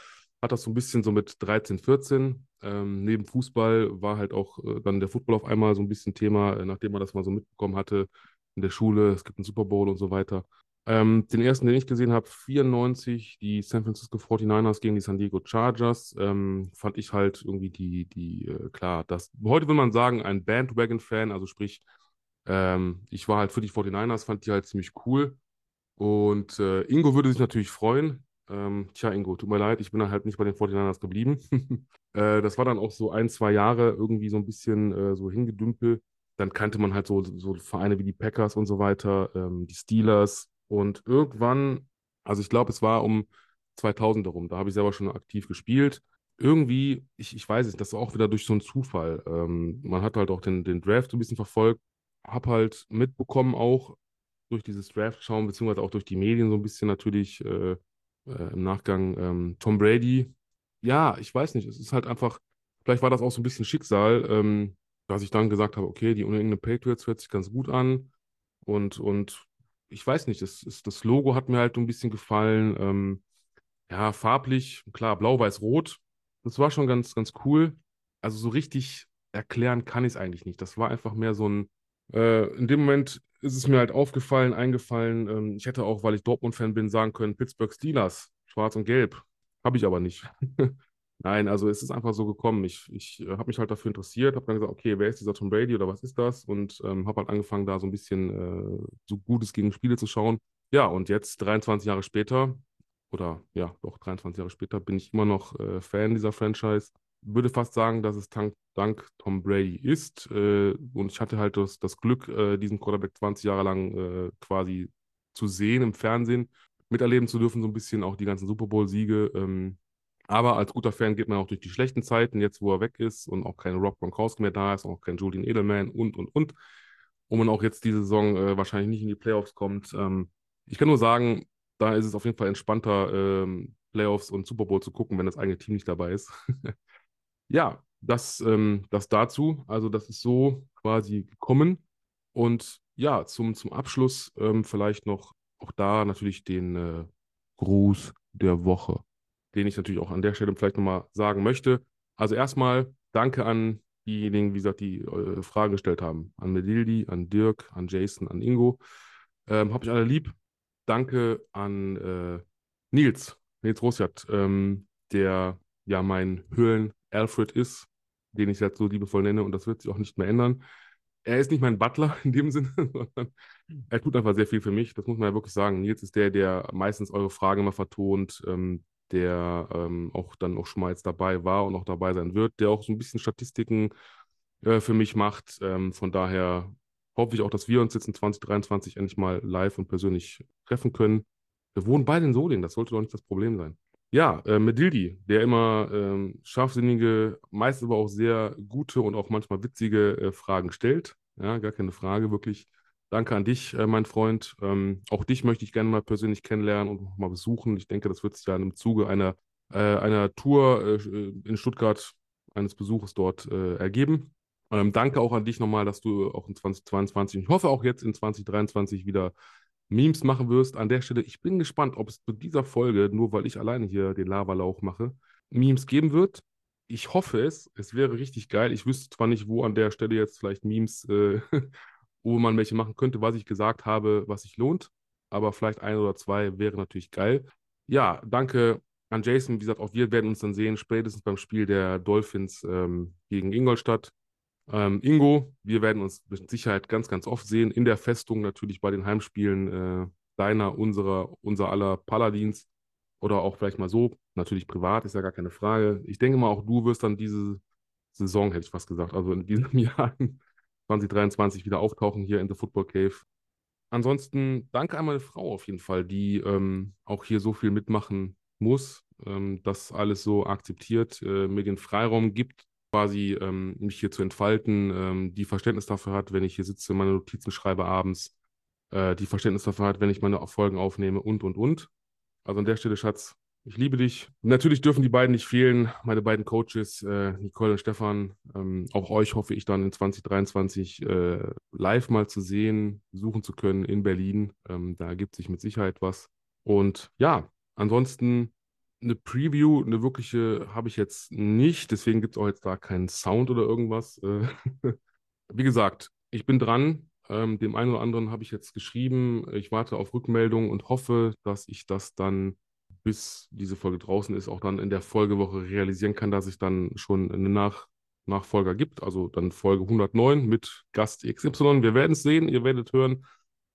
hat das so ein bisschen so mit 13, 14. Ähm, neben Fußball war halt auch äh, dann der Football auf einmal so ein bisschen Thema, äh, nachdem man das mal so mitbekommen hatte in der Schule. Es gibt einen Super Bowl und so weiter. Ähm, den ersten, den ich gesehen habe, 94, die San Francisco 49ers gegen die San Diego Chargers, ähm, fand ich halt irgendwie die, die, äh, klar, das, heute will man sagen, ein Bandwagon-Fan, also sprich, ähm, ich war halt für die 49ers, fand die halt ziemlich cool. Und äh, Ingo würde sich natürlich freuen. Ähm, tja, Ingo, tut mir leid, ich bin dann halt nicht bei den 49ers geblieben. äh, das war dann auch so ein, zwei Jahre irgendwie so ein bisschen äh, so hingedümpelt. Dann kannte man halt so, so Vereine wie die Packers und so weiter, ähm, die Steelers, und irgendwann, also ich glaube, es war um 2000 herum, da habe ich selber schon aktiv gespielt. Irgendwie, ich, ich weiß es, das war auch wieder durch so einen Zufall. Ähm, man hat halt auch den, den Draft so ein bisschen verfolgt, habe halt mitbekommen auch durch dieses Draft-Schauen, beziehungsweise auch durch die Medien so ein bisschen natürlich äh, äh, im Nachgang ähm, Tom Brady. Ja, ich weiß nicht, es ist halt einfach, vielleicht war das auch so ein bisschen Schicksal, ähm, dass ich dann gesagt habe, okay, die England Patriots hört sich ganz gut an und, und ich weiß nicht, das, das, das Logo hat mir halt ein bisschen gefallen. Ähm, ja, farblich, klar, blau-weiß-rot. Das war schon ganz, ganz cool. Also so richtig erklären kann ich es eigentlich nicht. Das war einfach mehr so ein, äh, in dem Moment ist es mir halt aufgefallen, eingefallen. Ähm, ich hätte auch, weil ich Dortmund-Fan bin, sagen können, Pittsburgh Steelers, schwarz und gelb. Habe ich aber nicht. Nein, also es ist einfach so gekommen. Ich, ich äh, habe mich halt dafür interessiert, habe dann gesagt, okay, wer ist dieser Tom Brady oder was ist das? Und ähm, habe halt angefangen, da so ein bisschen äh, so Gutes gegen Spiele zu schauen. Ja, und jetzt 23 Jahre später, oder ja, doch 23 Jahre später, bin ich immer noch äh, Fan dieser Franchise. Würde fast sagen, dass es dank, dank Tom Brady ist. Äh, und ich hatte halt das, das Glück, äh, diesen Quarterback 20 Jahre lang äh, quasi zu sehen im Fernsehen, miterleben zu dürfen, so ein bisschen auch die ganzen Super Bowl-Siege. Ähm, aber als guter Fan geht man auch durch die schlechten Zeiten, jetzt wo er weg ist und auch kein Rob Gronkowski mehr da ist, auch kein Julian Edelman und, und, und. Und man auch jetzt diese Saison äh, wahrscheinlich nicht in die Playoffs kommt. Ähm, ich kann nur sagen, da ist es auf jeden Fall entspannter, ähm, Playoffs und Super Bowl zu gucken, wenn das eigene Team nicht dabei ist. ja, das, ähm, das dazu. Also das ist so quasi gekommen. Und ja, zum, zum Abschluss ähm, vielleicht noch auch da natürlich den äh, Gruß der Woche den ich natürlich auch an der Stelle vielleicht nochmal sagen möchte. Also erstmal danke an diejenigen, wie gesagt, die äh, Fragen gestellt haben. An Medildi, an Dirk, an Jason, an Ingo. Ähm, Hab ich alle lieb. Danke an äh, Nils, Nils Rosjat, ähm, der ja mein Höhlen-Alfred ist, den ich jetzt so liebevoll nenne und das wird sich auch nicht mehr ändern. Er ist nicht mein Butler in dem Sinne, sondern er tut einfach sehr viel für mich. Das muss man ja wirklich sagen. Nils ist der, der meistens eure Fragen immer vertont, ähm, der ähm, auch dann auch schon mal jetzt dabei war und auch dabei sein wird, der auch so ein bisschen Statistiken äh, für mich macht. Ähm, von daher hoffe ich auch, dass wir uns jetzt in 2023 endlich mal live und persönlich treffen können. Wir wohnen beide in Solingen, das sollte doch nicht das Problem sein. Ja, äh, Medildi, der immer ähm, scharfsinnige, meist aber auch sehr gute und auch manchmal witzige äh, Fragen stellt. Ja, gar keine Frage, wirklich Danke an dich, äh, mein Freund. Ähm, auch dich möchte ich gerne mal persönlich kennenlernen und mal besuchen. Ich denke, das wird sich ja im Zuge einer, äh, einer Tour äh, in Stuttgart, eines Besuches dort äh, ergeben. Ähm, danke auch an dich nochmal, dass du auch in 2022, ich hoffe auch jetzt in 2023 wieder Memes machen wirst. An der Stelle, ich bin gespannt, ob es zu dieser Folge, nur weil ich alleine hier den Lavalauch mache, Memes geben wird. Ich hoffe es. Es wäre richtig geil. Ich wüsste zwar nicht, wo an der Stelle jetzt vielleicht Memes äh, wo man welche machen könnte, was ich gesagt habe, was sich lohnt. Aber vielleicht ein oder zwei wäre natürlich geil. Ja, danke an Jason. Wie gesagt, auch wir werden uns dann sehen, spätestens beim Spiel der Dolphins ähm, gegen Ingolstadt. Ähm, Ingo, wir werden uns mit Sicherheit ganz, ganz oft sehen. In der Festung natürlich bei den Heimspielen äh, deiner, unserer, unser aller Paladins. Oder auch vielleicht mal so, natürlich privat, ist ja gar keine Frage. Ich denke mal, auch du wirst dann diese Saison, hätte ich fast gesagt, also in diesem Jahr 2023 wieder auftauchen hier in The Football Cave. Ansonsten danke an meine Frau auf jeden Fall, die ähm, auch hier so viel mitmachen muss, ähm, das alles so akzeptiert, äh, mir den Freiraum gibt, quasi ähm, mich hier zu entfalten, ähm, die Verständnis dafür hat, wenn ich hier sitze, meine Notizen schreibe abends, äh, die Verständnis dafür hat, wenn ich meine Folgen aufnehme und, und, und. Also an der Stelle, Schatz, ich liebe dich. Natürlich dürfen die beiden nicht fehlen, meine beiden Coaches, äh, Nicole und Stefan. Ähm, auch euch hoffe ich dann in 2023 äh, live mal zu sehen, besuchen zu können in Berlin. Ähm, da ergibt sich mit Sicherheit was. Und ja, ansonsten eine Preview, eine wirkliche habe ich jetzt nicht. Deswegen gibt es auch jetzt da keinen Sound oder irgendwas. Äh, wie gesagt, ich bin dran. Ähm, dem einen oder anderen habe ich jetzt geschrieben. Ich warte auf Rückmeldung und hoffe, dass ich das dann, bis diese Folge draußen ist, auch dann in der Folgewoche realisieren kann, dass es dann schon eine Nach Nachfolger gibt. Also dann Folge 109 mit Gast XY. Wir werden es sehen, ihr werdet hören.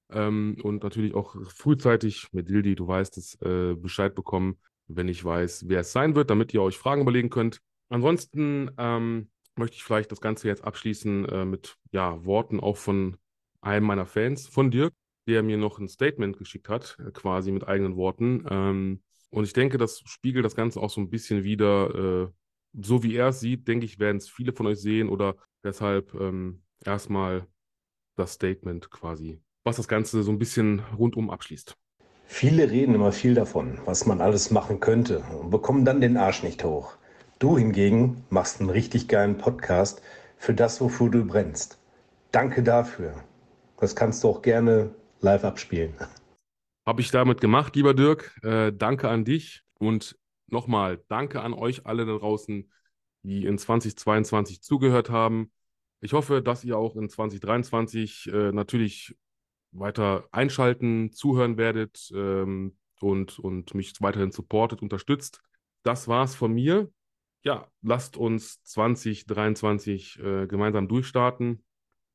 Ähm, und natürlich auch frühzeitig mit Dildi, du weißt es, äh, Bescheid bekommen, wenn ich weiß, wer es sein wird, damit ihr euch Fragen überlegen könnt. Ansonsten ähm, möchte ich vielleicht das Ganze jetzt abschließen äh, mit ja, Worten auch von einem meiner Fans, von Dirk, der mir noch ein Statement geschickt hat, äh, quasi mit eigenen Worten. Ähm, und ich denke, das spiegelt das Ganze auch so ein bisschen wieder. Äh, so wie er es sieht, denke ich, werden es viele von euch sehen oder deshalb ähm, erstmal das Statement quasi was das Ganze so ein bisschen rundum abschließt. Viele reden immer viel davon, was man alles machen könnte und bekommen dann den Arsch nicht hoch. Du hingegen machst einen richtig geilen Podcast für das, wofür du brennst. Danke dafür. Das kannst du auch gerne live abspielen. Habe ich damit gemacht, lieber Dirk. Äh, danke an dich und nochmal danke an euch alle da draußen, die in 2022 zugehört haben. Ich hoffe, dass ihr auch in 2023 äh, natürlich weiter einschalten, zuhören werdet ähm, und, und mich weiterhin supportet, unterstützt. Das war's von mir. Ja, lasst uns 2023 äh, gemeinsam durchstarten.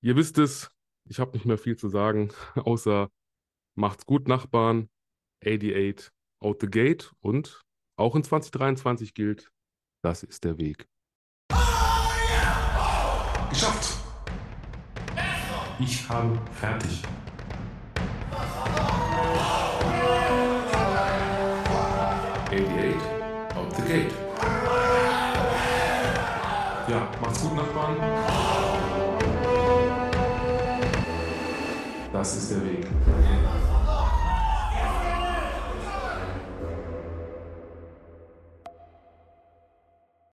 Ihr wisst es, ich habe nicht mehr viel zu sagen, außer macht's gut, Nachbarn. 88 out the gate und auch in 2023 gilt, das ist der Weg. Geschafft! Ich habe fertig. 88 out the gate. Ja, macht's gut, Nachbarn. Das ist der Weg.